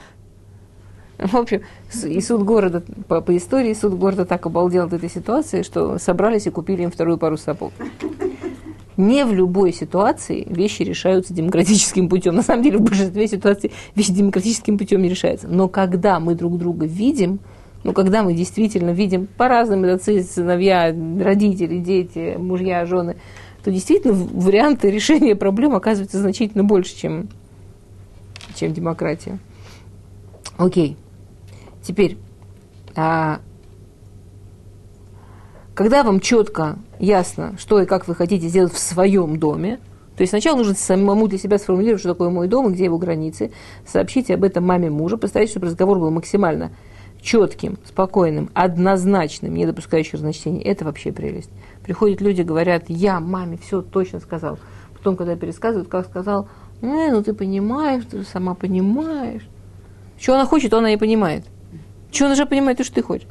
*laughs* В общем, и суд города, по, по истории, суд города так обалдел от этой ситуации, что собрались и купили им вторую пару сапог. Не в любой ситуации вещи решаются демократическим путем. На самом деле, в большинстве ситуаций вещи демократическим путем не решаются. Но когда мы друг друга видим, ну, когда мы действительно видим по-разному, отцы, сыновья, родители, дети, мужья, жены – то действительно варианты решения проблем оказываются значительно больше, чем, чем демократия. Окей. Теперь, а, когда вам четко ясно, что и как вы хотите сделать в своем доме, То есть сначала нужно самому для себя сформулировать, что такое мой дом и где его границы, сообщить об этом маме мужа, постараться, чтобы разговор был максимально четким, спокойным, однозначным, не допускающим разночтений. Это вообще прелесть. Приходят люди, говорят, я маме все точно сказал. Потом, когда пересказывают, как сказал, э, ну ты понимаешь, ты сама понимаешь. Что она хочет, она и понимает. Что она же понимает, то, что ты хочешь.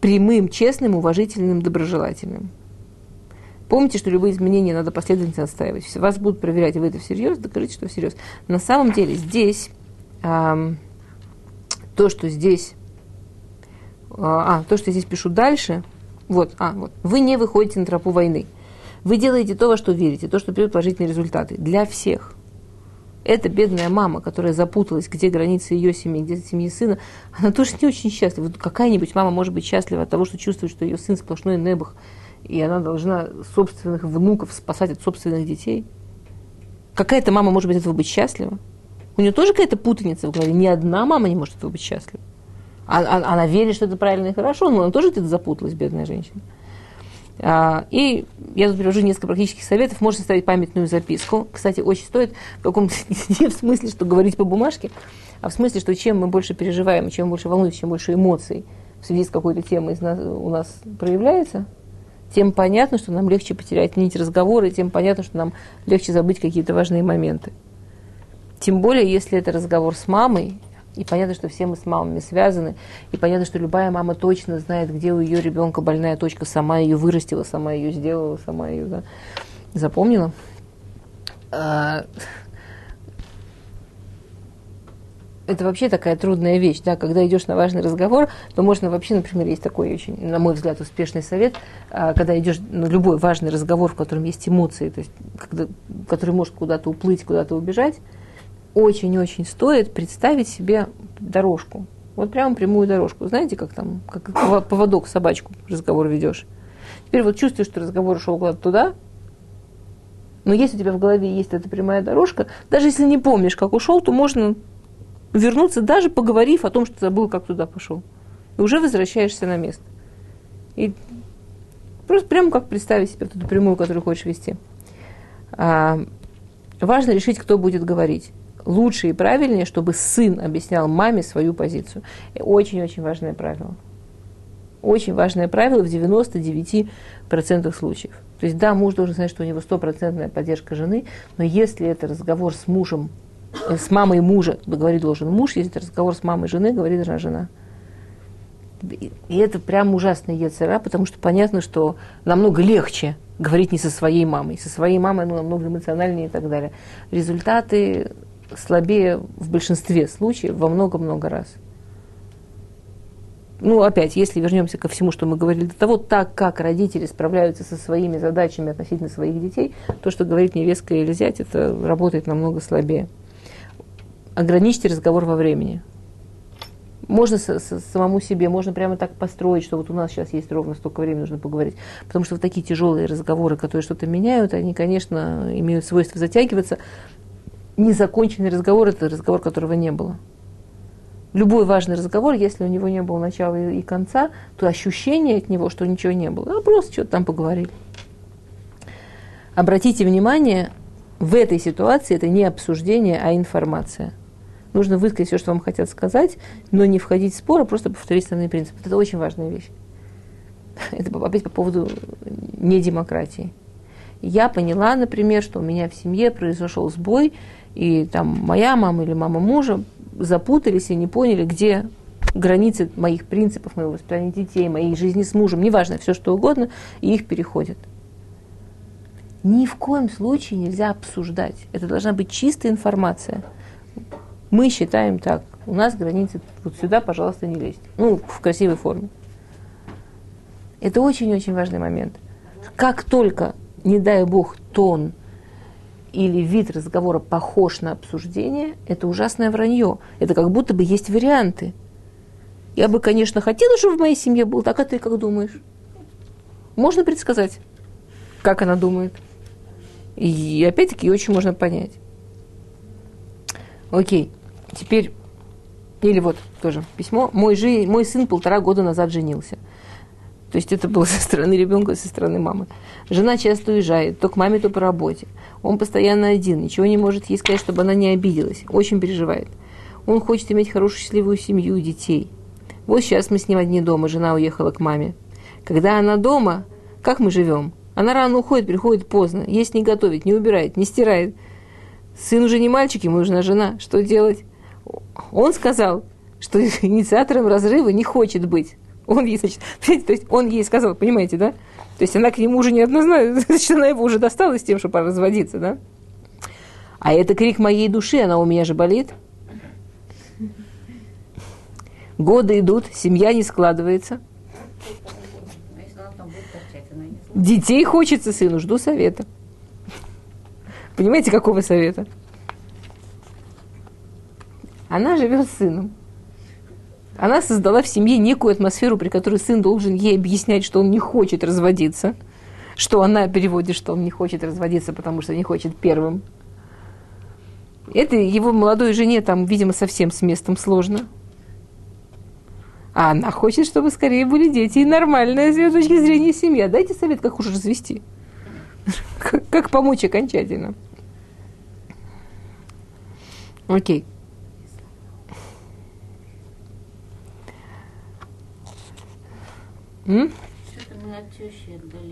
Прямым, честным, уважительным, доброжелательным. Помните, что любые изменения надо последовательно отстаивать. Вас будут проверять, вы это всерьез, докажите, что всерьез. На самом деле здесь эм, то, что здесь, а, то, что я здесь пишу дальше, вот, а, вот, вы не выходите на тропу войны. Вы делаете то, во что верите, то, что придет положительные результаты для всех. Эта бедная мама, которая запуталась, где границы ее семьи, где семьи сына, она тоже не очень счастлива. Какая-нибудь мама может быть счастлива от того, что чувствует, что ее сын сплошной небах, и она должна собственных внуков спасать от собственных детей. Какая-то мама может быть этого быть счастлива. У нее тоже какая-то путаница в голове. Ни одна мама не может этого быть счастлива. Она, она верит, что это правильно и хорошо, но она тоже где-то запуталась, бедная женщина. А, и я тут привожу несколько практических советов. Можете составить памятную записку. Кстати, очень стоит в каком-то *laughs* не в смысле, что говорить по бумажке, а в смысле, что чем мы больше переживаем, чем больше волнуемся, чем больше эмоций в связи с какой-то темой у нас проявляется, тем понятно, что нам легче потерять нить разговора, тем понятно, что нам легче забыть какие-то важные моменты. Тем более, если это разговор с мамой, и понятно, что все мы с мамами связаны, и понятно, что любая мама точно знает, где у ее ребенка больная точка, сама ее вырастила, сама ее сделала, сама ее да, запомнила. А, это вообще такая трудная вещь, да, когда идешь на важный разговор, то можно вообще, например, есть такой очень, на мой взгляд, успешный совет, а, когда идешь на любой важный разговор, в котором есть эмоции, то есть, когда, который может куда-то уплыть, куда-то убежать, очень-очень стоит представить себе дорожку. Вот прямо прямую дорожку. Знаете, как там, как поводок собачку разговор ведешь. Теперь вот чувствуешь, что разговор шел куда-то туда, но если у тебя в голове есть эта прямая дорожка, даже если не помнишь, как ушел, то можно вернуться, даже поговорив о том, что забыл, как туда пошел. И уже возвращаешься на место. И просто прямо как представить себе эту прямую, которую хочешь вести. А, важно решить, кто будет говорить. Лучше и правильнее, чтобы сын объяснял маме свою позицию. Очень-очень важное правило. Очень важное правило в 99% случаев. То есть, да, муж должен знать, что у него стопроцентная поддержка жены, но если это разговор с мужем с мамой мужа говорить должен муж, если это разговор с мамой жены, говорит должна жена. И это прям ужасный ецера, потому что понятно, что намного легче говорить не со своей мамой. Со своей мамой ну, намного эмоциональнее и так далее. Результаты слабее в большинстве случаев во много-много раз. Ну, опять, если вернемся ко всему, что мы говорили до того, так как родители справляются со своими задачами относительно своих детей, то, что говорит невестка или зять, это работает намного слабее ограничьте разговор во времени. Можно с, с, самому себе, можно прямо так построить, что вот у нас сейчас есть ровно столько времени, нужно поговорить. Потому что вот такие тяжелые разговоры, которые что-то меняют, они, конечно, имеют свойство затягиваться. Незаконченный разговор – это разговор, которого не было. Любой важный разговор, если у него не было начала и, конца, то ощущение от него, что ничего не было, а просто что-то там поговорили. Обратите внимание, в этой ситуации это не обсуждение, а информация – нужно высказать все, что вам хотят сказать, но не входить в спор, а просто повторить основные принципы. Это очень важная вещь. *laughs* Это опять по поводу недемократии. Я поняла, например, что у меня в семье произошел сбой, и там моя мама или мама мужа запутались и не поняли, где границы моих принципов, моего воспитания детей, моей жизни с мужем, неважно, все что угодно, и их переходят. Ни в коем случае нельзя обсуждать. Это должна быть чистая информация. Мы считаем так. У нас границы вот сюда, пожалуйста, не лезть. Ну, в красивой форме. Это очень-очень важный момент. Как только, не дай бог, тон или вид разговора похож на обсуждение, это ужасное вранье. Это как будто бы есть варианты. Я бы, конечно, хотела, чтобы в моей семье был так, а ты как думаешь? Можно предсказать, как она думает. И опять-таки очень можно понять. Окей. Теперь, или вот тоже письмо. Мой, жи, мой сын полтора года назад женился. То есть это было *laughs* со стороны ребенка, со стороны мамы. Жена часто уезжает, то к маме, то по работе. Он постоянно один, ничего не может ей сказать, чтобы она не обиделась. Очень переживает. Он хочет иметь хорошую, счастливую семью, детей. Вот сейчас мы с ним одни дома, жена уехала к маме. Когда она дома, как мы живем? Она рано уходит, приходит поздно, есть не готовит, не убирает, не стирает. Сын уже не мальчик, ему нужна жена. Что делать? Он сказал, что *laughs* инициатором разрыва не хочет быть. Он ей, значит, *laughs* то есть он ей сказал, понимаете, да? То есть она к нему уже неоднозначно, *laughs* значит, она его уже достала тем, чтобы разводиться, да? А это крик моей души, она у меня же болит. Годы идут, семья не складывается. Детей хочется сыну, жду совета. Понимаете, какого совета? Она живет с сыном. Она создала в семье некую атмосферу, при которой сын должен ей объяснять, что он не хочет разводиться, что она переводит, что он не хочет разводиться, потому что не хочет первым. Это его молодой жене там, видимо, совсем с местом сложно. А она хочет, чтобы скорее были дети и нормальная с ее точки зрения семья. Дайте совет, как уж развести. *laughs* Как помочь окончательно. Окей.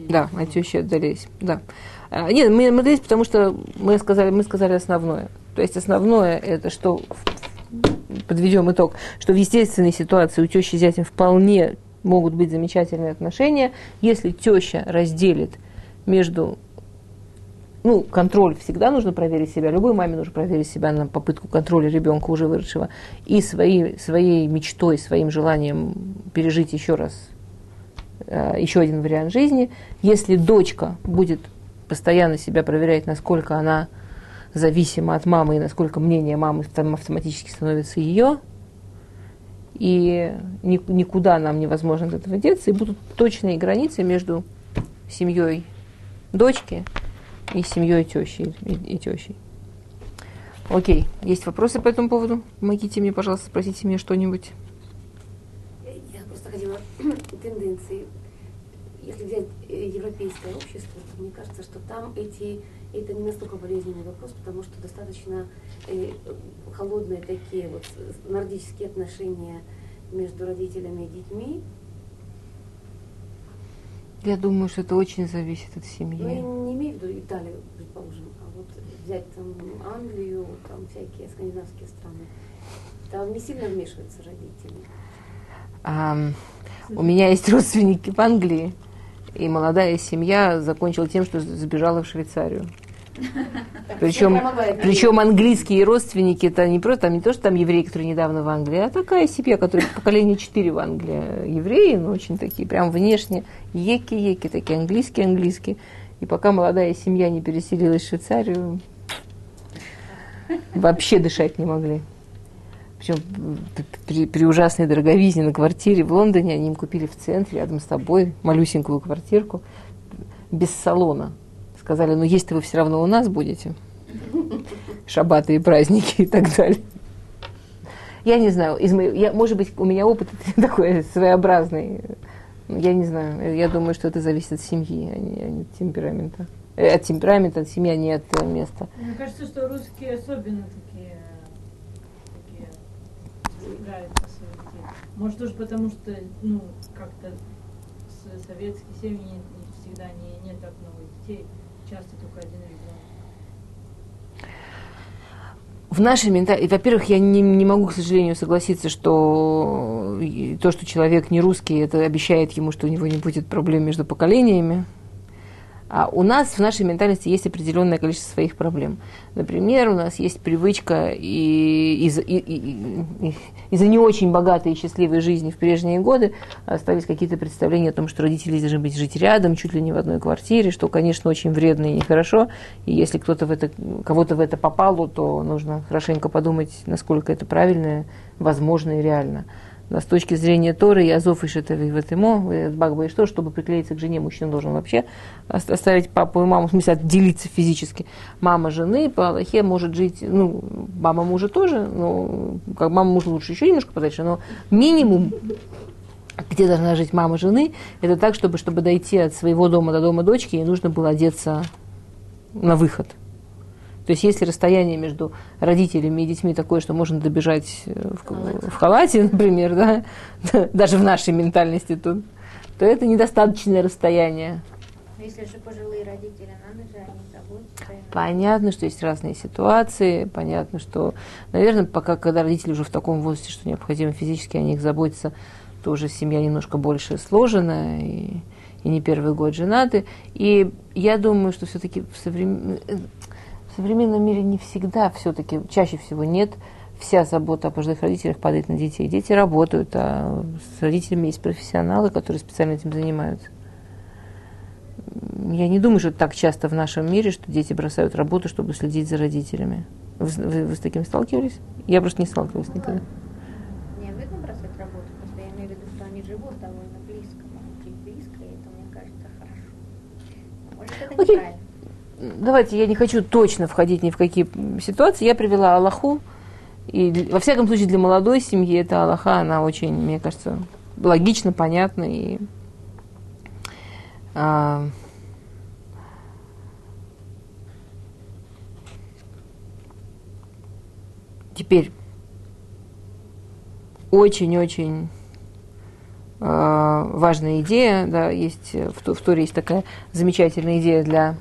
Да, от тещи отдались. Да. А, нет, мы, мы отдались, потому что мы сказали, мы сказали основное. То есть основное это, что подведем итог, что в естественной ситуации у тещи с зятем вполне могут быть замечательные отношения, если теща разделит между ну, контроль всегда нужно проверить себя. Любой маме нужно проверить себя на попытку контроля ребенка уже выросшего. И своей, своей мечтой, своим желанием пережить еще раз еще один вариант жизни. Если дочка будет постоянно себя проверять, насколько она зависима от мамы и насколько мнение мамы там автоматически становится ее, и никуда нам невозможно от этого деться, и будут точные границы между семьей дочки и семьей тещи и, и тещей. Окей, есть вопросы по этому поводу? Помогите мне, пожалуйста, спросите мне что-нибудь хотела *clears throat* тенденции. Взять э, европейское общество, то мне кажется, что там эти, это не настолько болезненный вопрос, потому что достаточно э, холодные такие вот нордические отношения между родителями и детьми. Я думаю, что это очень зависит от семьи. Ну, я не имею в виду Италию, предположим, а вот взять там Англию, там всякие скандинавские страны. Там не сильно вмешиваются родители. А, у меня есть родственники в Англии, и молодая семья закончила тем, что сбежала в Швейцарию. Причем, причем английские родственники, это не просто там не то, что там евреи, которые недавно в Англии, а такая семья, которая поколение 4 в Англии. Евреи, но очень такие, прям внешне, еки-еки, такие английские-английские. И пока молодая семья не переселилась в Швейцарию, вообще дышать не могли. Причем при, при ужасной дороговизне на квартире в Лондоне они им купили в центре, рядом с тобой, малюсенькую квартирку, без салона. Сказали, ну есть-то вы все равно у нас будете. Шабаты и праздники и так далее. Я не знаю, из моего, я, может быть, у меня опыт *laughs* такой своеобразный. Я не знаю. Я думаю, что это зависит от семьи, а не, а не от темперамента. Э, от темперамента, от семьи, а не от э, места. Мне кажется, что русские особенно играет по своим. Может, тоже потому, что, ну, как-то советские семьи не, не всегда не, нет так много детей, часто только один ребенок. В нашей ментальности, во-первых, я не, не могу, к сожалению, согласиться, что то, что человек не русский, это обещает ему, что у него не будет проблем между поколениями. А у нас в нашей ментальности есть определенное количество своих проблем. Например, у нас есть привычка и из-за и, и, и, из не очень богатой и счастливой жизни в прежние годы остались какие-то представления о том, что родители должны быть жить рядом, чуть ли не в одной квартире, что, конечно, очень вредно и нехорошо. И если кто-то в это, кого-то в это попало, то нужно хорошенько подумать, насколько это правильно, возможно и реально. С точки зрения Торы, Язов и Шетеви в Этимо, Багба и что, чтобы приклеиться к жене, мужчина должен вообще оставить папу и маму, в смысле отделиться физически. Мама жены по Аллахе может жить, ну, мама мужа тоже, но как мама мужа лучше еще немножко подальше, но минимум где должна жить мама жены, это так, чтобы, чтобы дойти от своего дома до дома дочки, ей нужно было одеться на выход. То есть если расстояние между родителями и детьми такое, что можно добежать э, в, в халате, *laughs* например, да, *laughs* даже в нашей ментальности тут, то это недостаточное расстояние. Если же пожилые родители, надо же они заботятся. Понятно, что есть разные ситуации, понятно, что, наверное, пока, когда родители уже в таком возрасте, что необходимо физически о них заботиться, то уже семья немножко больше сложена, и, и не первый год женаты. И я думаю, что все-таки в, соврем... в современном мире не всегда, все-таки чаще всего нет, вся забота о пожилых родителях падает на детей. Дети работают, а с родителями есть профессионалы, которые специально этим занимаются я не думаю, что это так часто в нашем мире, что дети бросают работу, чтобы следить за родителями. Вы, вы, вы с таким сталкивались? Я просто не сталкивалась никогда. Не выгодно бросать работу, просто я имею в виду, что они живут довольно близко, близко, и это, мне кажется, хорошо. Может, это Окей. неправильно. Давайте, я не хочу точно входить ни в какие ситуации. Я привела Аллаху. И во всяком случае для молодой семьи эта Аллаха, она очень, мне кажется, логично, понятна и а, теперь очень-очень а, важная идея, да, есть в, в Торе есть такая замечательная идея для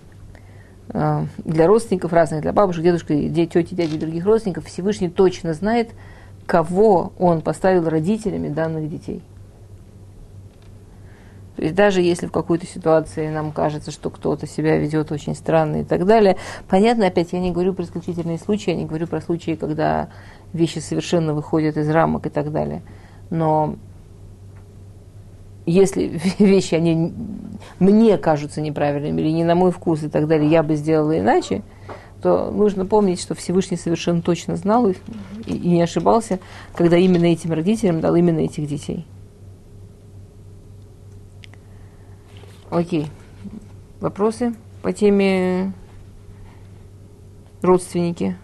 для родственников разных, для бабушек, дедушек, де- тети, дяди и других родственников, Всевышний точно знает, кого он поставил родителями данных детей. То есть даже если в какой-то ситуации нам кажется, что кто-то себя ведет очень странно и так далее, понятно, опять я не говорю про исключительные случаи, я не говорю про случаи, когда вещи совершенно выходят из рамок и так далее. Но если *laughs* вещи, они мне кажутся неправильными или не на мой вкус и так далее, я бы сделала иначе, то нужно помнить, что Всевышний совершенно точно знал и, и не ошибался, когда именно этим родителям дал именно этих детей. Окей. Вопросы по теме родственники?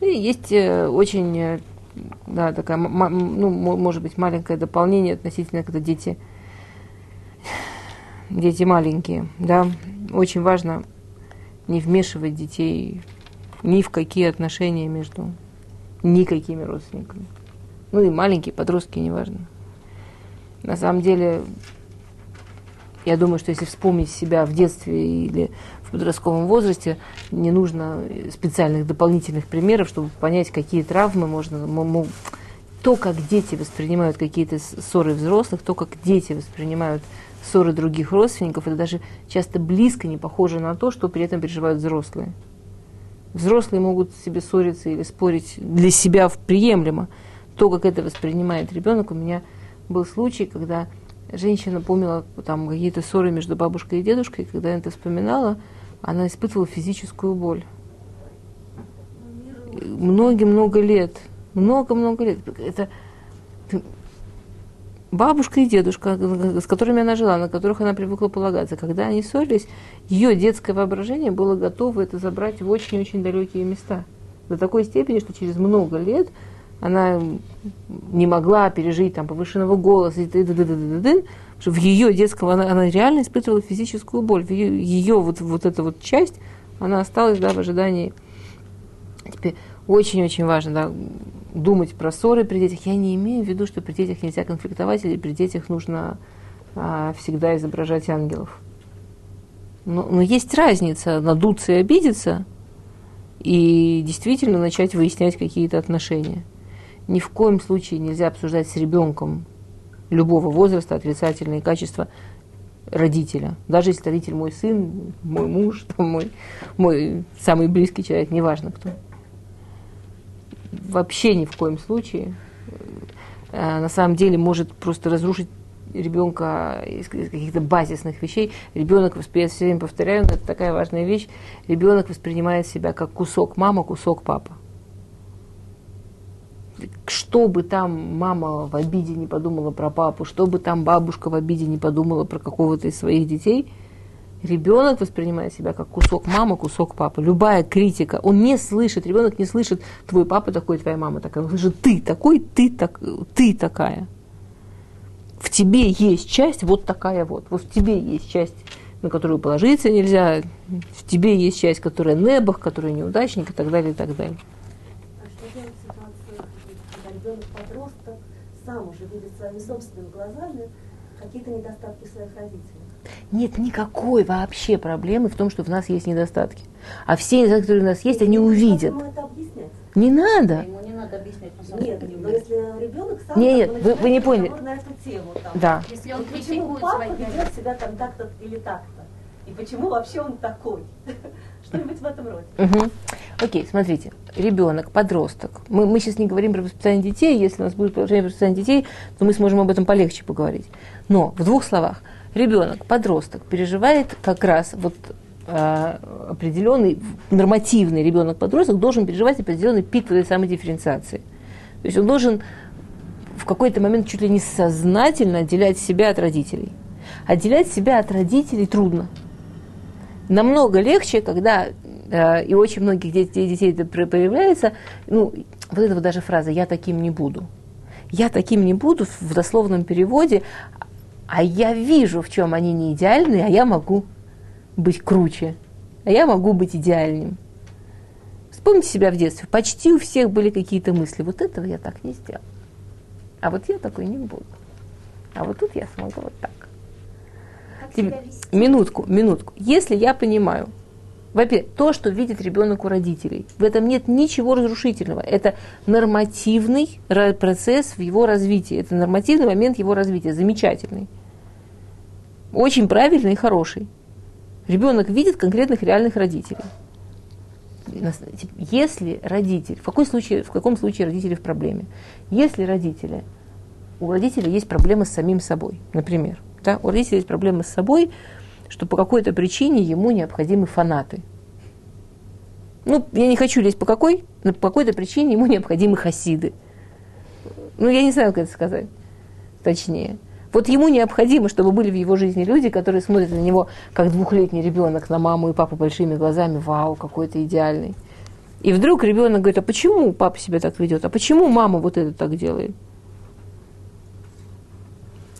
И есть э, очень, э, да, такая, ну, мо- может быть, маленькое дополнение относительно, когда дети, дети маленькие, да, очень важно не вмешивать детей ни в какие отношения между никакими родственниками. Ну и маленькие подростки, неважно. На самом деле, я думаю, что если вспомнить себя в детстве или в подростковом возрасте, не нужно специальных дополнительных примеров, чтобы понять, какие травмы можно... мо- мо- То, как дети воспринимают какие-то ссоры взрослых, то, как дети воспринимают ссоры других родственников, это даже часто близко не похоже на то, что при этом переживают взрослые. Взрослые могут себе ссориться или спорить для себя приемлемо. То, как это воспринимает ребенок, у меня был случай, когда женщина помнила там какие-то ссоры между бабушкой и дедушкой, когда я это вспоминала, она испытывала физическую боль. Много-много лет. Много-много лет. Это бабушка и дедушка, с которыми она жила, на которых она привыкла полагаться, когда они ссорились, ее детское воображение было готово это забрать в очень-очень далекие места. До такой степени, что через много лет она не могла пережить там повышенного голоса, и т.д. т.д. т.д., что в ее детском она, она реально испытывала физическую боль. В ее, ее вот, вот эта вот часть, она осталась да, в ожидании. Теперь очень-очень важно да, думать про ссоры при детях. Я не имею в виду, что при детях нельзя конфликтовать, или при детях нужно а, всегда изображать ангелов. Но, но есть разница надуться и обидеться, и действительно начать выяснять какие-то отношения. Ни в коем случае нельзя обсуждать с ребенком любого возраста отрицательные качества родителя. Даже если родитель мой сын, мой муж, *laughs* мой, мой самый близкий человек, неважно кто. Вообще ни в коем случае. Э, На самом деле может просто разрушить ребенка из каких-то базисных вещей. Ребенок воспринимает, все время повторяю, но это такая важная вещь, ребенок воспринимает себя как кусок мама, кусок папа. Что бы там мама в обиде не подумала про папу, что бы там бабушка в обиде не подумала про какого-то из своих детей, Ребенок воспринимает себя как кусок мамы, кусок папы. Любая критика, он не слышит, ребенок не слышит, твой папа такой, твоя мама такая. Он слышит, ты такой, ты, так, ты такая. В тебе есть часть вот такая вот. Вот в тебе есть часть, на которую положиться нельзя. В тебе есть часть, которая небах, которая неудачник и так далее, и так далее. А что делать в ситуации, когда ребенок-подросток сам уже видит своими собственными глазами какие-то недостатки своих родителей? Нет никакой вообще проблемы в том, что в нас есть недостатки. А все недостатки, которые у нас есть, они увидят. Ему это объяснять? Не надо. Ему не надо объяснять, он сам Нет, не но если ребенок сам Не, как бы нет, вы- вы не поняли. на эту тему, там, Да. Если он критикует папа ведет себя там так-то или так-то? И почему вообще он такой? *laughs* Что-нибудь в этом роде. Мгм. Окей, смотрите, ребенок, подросток. Мы, мы сейчас не говорим про воспитание детей. Если у нас будет продолжение про воспитание детей, то мы сможем об этом полегче поговорить. Но в двух словах, ребенок, подросток переживает как раз вот а, определенный нормативный ребенок-подросток должен переживать определенный пик этой самой дифференциации. То есть он должен в какой-то момент чуть ли не сознательно отделять себя от родителей. Отделять себя от родителей трудно намного легче, когда э, и очень многих детей, детей это про- проявляется, ну, вот эта вот даже фраза «я таким не буду». «Я таким не буду» в дословном переводе, а я вижу, в чем они не идеальны, а я могу быть круче, а я могу быть идеальным. Вспомните себя в детстве. Почти у всех были какие-то мысли. Вот этого я так не сделал. А вот я такой не буду. А вот тут я смогу вот так. Как Тебе- себя вести? Минутку, минутку. Если я понимаю, во-первых, то, что видит ребенок у родителей, в этом нет ничего разрушительного. Это нормативный процесс в его развитии. Это нормативный момент его развития. Замечательный. Очень правильный и хороший. Ребенок видит конкретных реальных родителей. Типа, Если родитель, в, какой случае, в каком случае родители в проблеме? Если родители, у родителей есть проблемы с самим собой, например, да, у родителей есть проблемы с собой, что по какой-то причине ему необходимы фанаты. Ну, я не хочу лезть по какой, но по какой-то причине ему необходимы хасиды. Ну, я не знаю, как это сказать точнее. Вот ему необходимо, чтобы были в его жизни люди, которые смотрят на него, как двухлетний ребенок, на маму и папу большими глазами, вау, какой то идеальный. И вдруг ребенок говорит, а почему папа себя так ведет? А почему мама вот это так делает?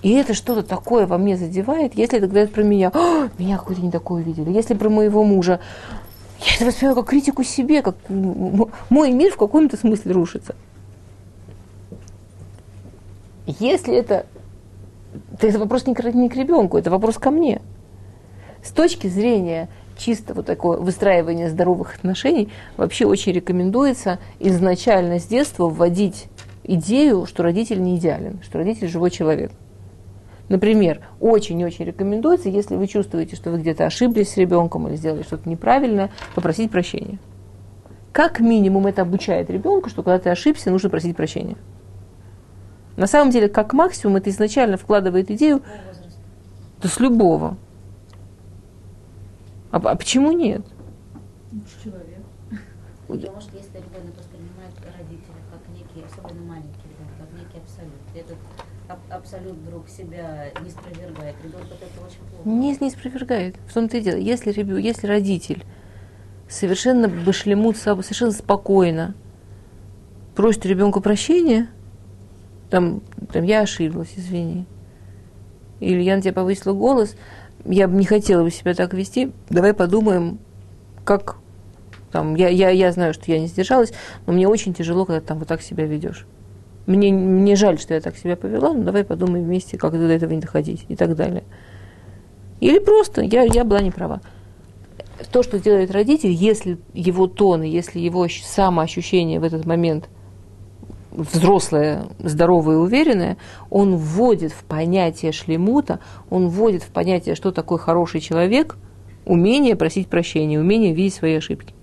И это что-то такое во мне задевает, если это говорят про меня, «А, меня какой-то не такой увидели. Если про моего мужа, я это воспринимаю как критику себе, как мой мир в каком-то смысле рушится. Если это, то это вопрос не к, не к ребенку, это вопрос ко мне. С точки зрения чисто вот такого выстраивания здоровых отношений, вообще очень рекомендуется изначально с детства вводить идею, что родитель не идеален, что родитель живой человек. Например, очень-очень рекомендуется, если вы чувствуете, что вы где-то ошиблись с ребенком или сделали что-то неправильное, попросить прощения. Как минимум это обучает ребенка, что когда ты ошибся, нужно просить прощения. На самом деле, как максимум, это изначально вкладывает идею да с любого. А, а почему нет? Человек. Потому что если ребенок воспринимает родителя как некий, особенно маленький ребенок, как некий абсолют, и этот аб- абсолют вдруг себя не спровергает, ребенку от этого очень плохо. Не, не спровергает. В том-то и дело. Если, если родитель совершенно башлемут, совершенно спокойно просит ребенка прощения, там, там я ошиблась, извини. Или я на тебя повысила голос, я бы не хотела бы себя так вести, давай подумаем, как там, я, я, я знаю, что я не сдержалась, но мне очень тяжело, когда там вот так себя ведешь. Мне, мне жаль, что я так себя повела, но давай подумаем вместе, как до этого не доходить и так далее. Или просто я, я была не права. То, что делает родитель, если его тон, если его ощ- самоощущение в этот момент взрослое, здоровое и уверенное, он вводит в понятие шлемута, он вводит в понятие, что такое хороший человек, умение просить прощения, умение видеть свои ошибки.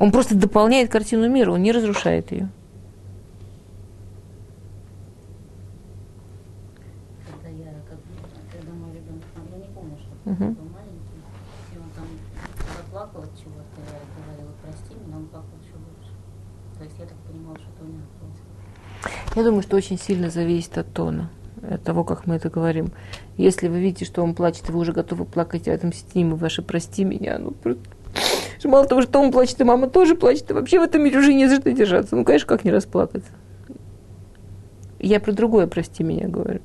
Он просто дополняет картину мира, он не разрушает ее. Я, думаю, что очень сильно зависит от тона. от того, как мы это говорим. Если вы видите, что он плачет, и вы уже готовы плакать, а этом с ним, и ваши прости меня, ну, просто- мало того, что он плачет, и мама тоже плачет, и вообще в этом мире уже не за что держаться. Ну, конечно, как не расплакаться. Я про другое, прости меня, говорю.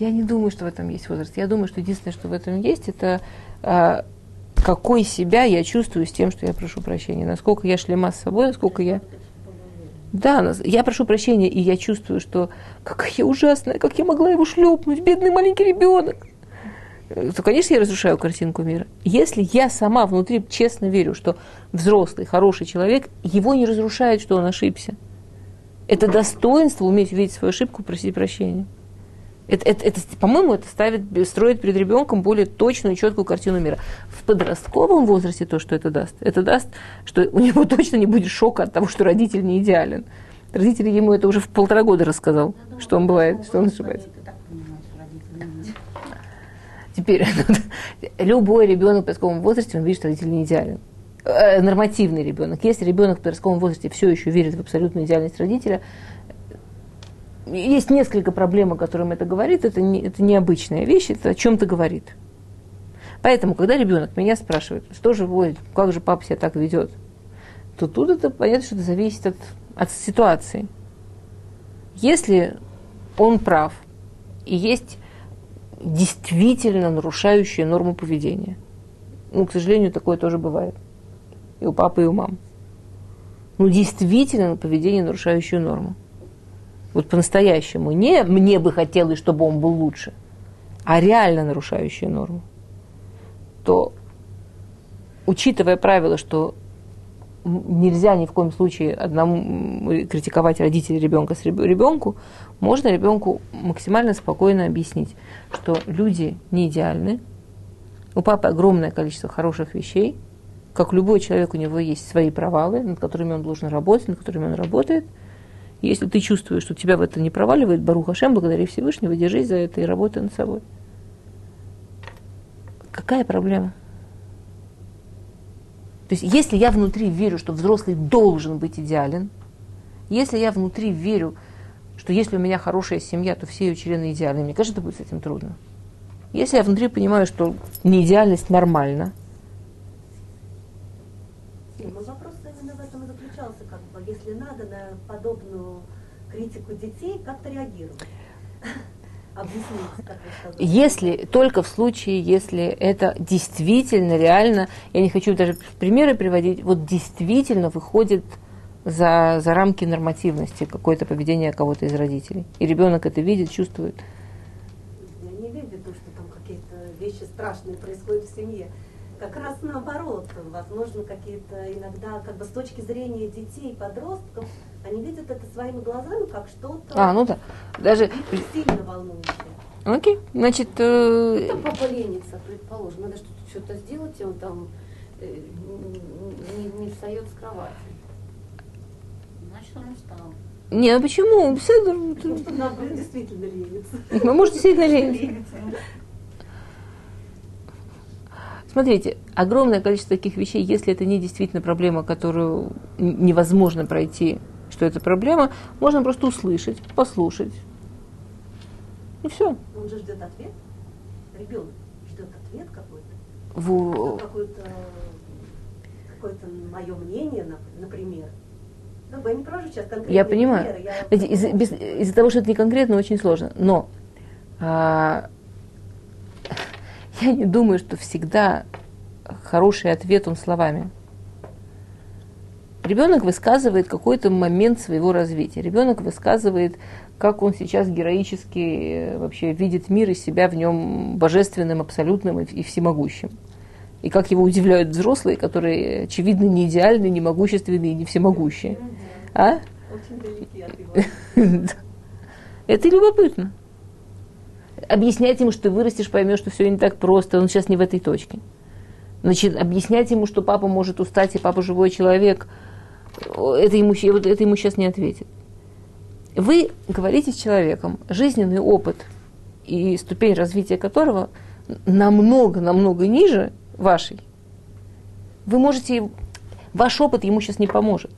Я не думаю, что в этом есть возраст. Я думаю, что единственное, что в этом есть, это а, какой себя я чувствую с тем, что я прошу прощения. Насколько я шлема с собой, насколько я... Да, я прошу прощения, и я чувствую, что какая я ужасная, как я могла его шлепнуть, бедный маленький ребенок. То, конечно, я разрушаю картинку мира. Если я сама внутри честно верю, что взрослый, хороший человек, его не разрушает, что он ошибся. Это достоинство уметь увидеть свою ошибку, просить прощения. Это, это- это, по-моему, это ставит, строит перед ребенком более точную, четкую картину мира. В подростковом возрасте то, что это даст, это даст, что у него точно не будет шока от того, что родитель не идеален. Родитель ему это уже в полтора года рассказал, что он бывает, что он ошибается. они и так понимают, что родители не идеальны. Теперь *laughs* любой ребенок в подростковом возрасте, он видит, что родитель не идеален. Э, Нормативный ребенок. Если ребенок в подростковом возрасте все еще верит в абсолютную идеальность родителя, есть несколько проблем, о которых это говорит. Это, не, это необычная вещь, это о чем-то говорит. Поэтому, когда ребенок меня спрашивает, что же будет, как же папа себя так ведет, то тут это понятно, что это зависит от, от ситуации. Если он прав, и есть действительно нарушающие норму поведения. Ну, к сожалению, такое тоже бывает. И у папы, и у мам. Ну, действительно поведение, нарушающее норму. Вот по-настоящему. Не мне бы хотелось, чтобы он был лучше, а реально нарушающее норму. То, учитывая правило, что нельзя ни в коем случае одному критиковать родителей ребенка с реб- ребенку, можно ребенку максимально спокойно объяснить, что люди не идеальны, у папы огромное количество хороших вещей, как любой человек, у него есть свои провалы, над которыми он должен работать, над которыми он работает. Если ты чувствуешь, что тебя в это не проваливает, Барух Хашем, благодари Всевышнего, держись за это и работай над собой. Какая проблема? То есть, если я внутри верю, что взрослый должен быть идеален, если я внутри верю, что если у меня хорошая семья, то все ее члены идеальны, мне кажется, это будет с этим трудно. Если я внутри понимаю, что неидеальность нормальна, Ну, вопрос именно в этом и заключался, как бы, если надо на подобную критику детей, как-то реагировать. Объяснить, как вы сказали. Если, только в случае, если это действительно, реально, я не хочу даже примеры приводить, вот действительно выходит за, за рамки нормативности какое-то поведение кого-то из родителей. И ребенок это видит, чувствует. Я не имею в виду, что там какие-то вещи страшные происходят в семье. Как раз наоборот, возможно, какие-то иногда, как бы с точки зрения детей, подростков, они видят это своими глазами как что-то А, ну да. Даже, сильно волнующее. окей, значит, э, Там папа ленится, предположим, надо что-то что-то сделать, и он там э, не, не встает с кровати. Значит, он устал. не, ну почему? Беседа, Что надо действительно лениться. ну, может, действительно ленится. Смотрите, огромное количество таких вещей, если это не действительно проблема, которую невозможно пройти, что это проблема, можно просто услышать, послушать. И все. Он же ждет ответ. Ребенок ждет ответ какой-то. В, Какое-то какое-то мое мнение, нап- например. Ну, я не провожу сейчас конкретные Я понимаю. примеры, я- Знаете, из- Из-за того, что это не конкретно, очень сложно. Но а, я не думаю, что всегда хороший ответ он словами. Ребенок высказывает какой-то момент своего развития. Ребенок высказывает, как он сейчас героически э, вообще видит мир и себя в нем божественным, абсолютным и, и всемогущим. И как его удивляют взрослые, которые, очевидно, не идеальны, не могущественные, не всемогущие. А? Очень далеки от *laughs* его. Это любопытно. Объяснять ему, что ты вырастешь, поймешь, что все не так просто, он сейчас не в этой точке. Значит, объяснять ему, что папа может устать, и папа живой человек, это ему, это ему сейчас не ответит. Вы говорите с человеком, жизненный опыт и ступень развития которого намного-намного ниже вашей. Вы можете, ваш опыт ему сейчас не поможет.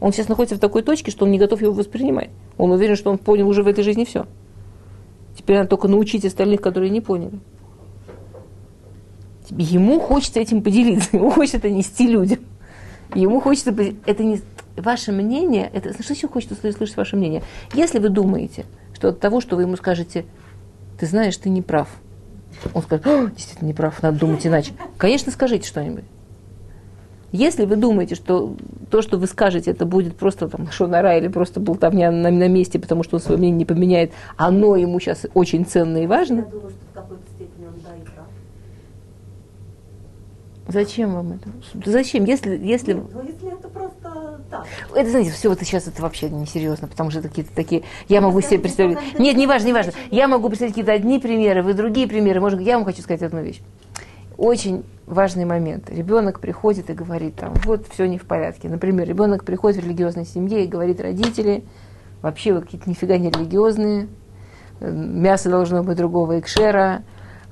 Он сейчас находится в такой точке, что он не готов его воспринимать. Он уверен, что он понял уже в этой жизни все. Теперь надо только научить остальных, которые не поняли. Ему хочется этим поделиться, *laughs* ему хочется это нести людям. Ему хочется... Это не... Ваше мнение, это... Что еще хочется слышать ваше мнение? Если вы думаете, что от того, что вы ему скажете, ты знаешь, ты не прав, он скажет, действительно не прав, надо думать иначе. Конечно, скажите что-нибудь. Если вы думаете, что то, что вы скажете, это будет просто там шонара или просто болтовня на, на месте, потому что он свое мнение не поменяет, оно ему сейчас очень ценно и важно. Я думаю, что в какой-то степени он да и прав. Зачем вам это? Зачем? Если, если... Нет, ну если это просто так. Это, знаете, все вот сейчас это вообще несерьезно, потому что какие-то такие... Я могу себе представить... Нет, не важно, не важно. Я могу представить какие-то одни примеры, вы другие примеры. Может, я вам хочу сказать одну вещь. Очень важный момент. Ребенок приходит и говорит, там, вот все не в порядке. Например, ребенок приходит в религиозной семье и говорит родители, вообще вы какие-то нифига не религиозные, мясо должно быть другого экшера,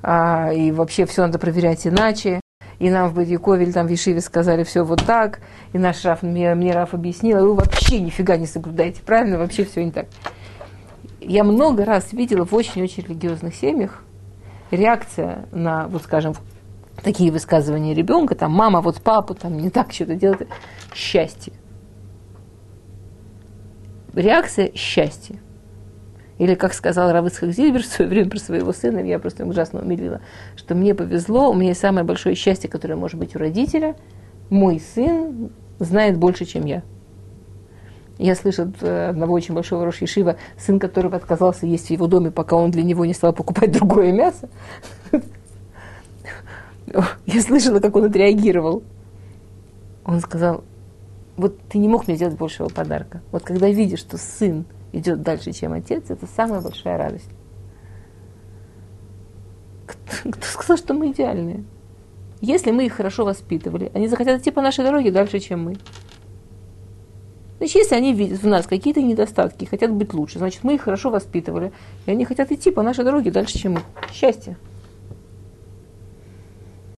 а, и вообще все надо проверять иначе. И нам в Бадьякове или там в Ешиве сказали все вот так, и наш Раф, мне, мне Раф объяснил, а вы вообще нифига не соблюдаете, правильно, вообще все не так. Я много раз видела в очень-очень религиозных семьях реакция на, вот скажем, такие высказывания ребенка, там, мама, вот папу, там, не так что-то делает, счастье. Реакция – счастье. Или, как сказал Равыцхак Зильбер в свое время про своего сына, я просто ужасно умилила, что мне повезло, у меня есть самое большое счастье, которое может быть у родителя, мой сын знает больше, чем я. Я слышала от одного очень большого Рош Ешива, сын которого отказался есть в его доме, пока он для него не стал покупать *laughs* другое мясо. *laughs* Я слышала, как он отреагировал. Он сказал, вот ты не мог мне сделать большего подарка. Вот когда видишь, что сын идет дальше, чем отец, это самая большая радость. Кто, кто сказал, что мы идеальные? Если мы их хорошо воспитывали, они захотят идти по нашей дороге дальше, чем мы. Значит, если они видят в нас какие-то недостатки, хотят быть лучше, значит, мы их хорошо воспитывали, и они хотят идти по нашей дороге дальше, чем мы. Счастье.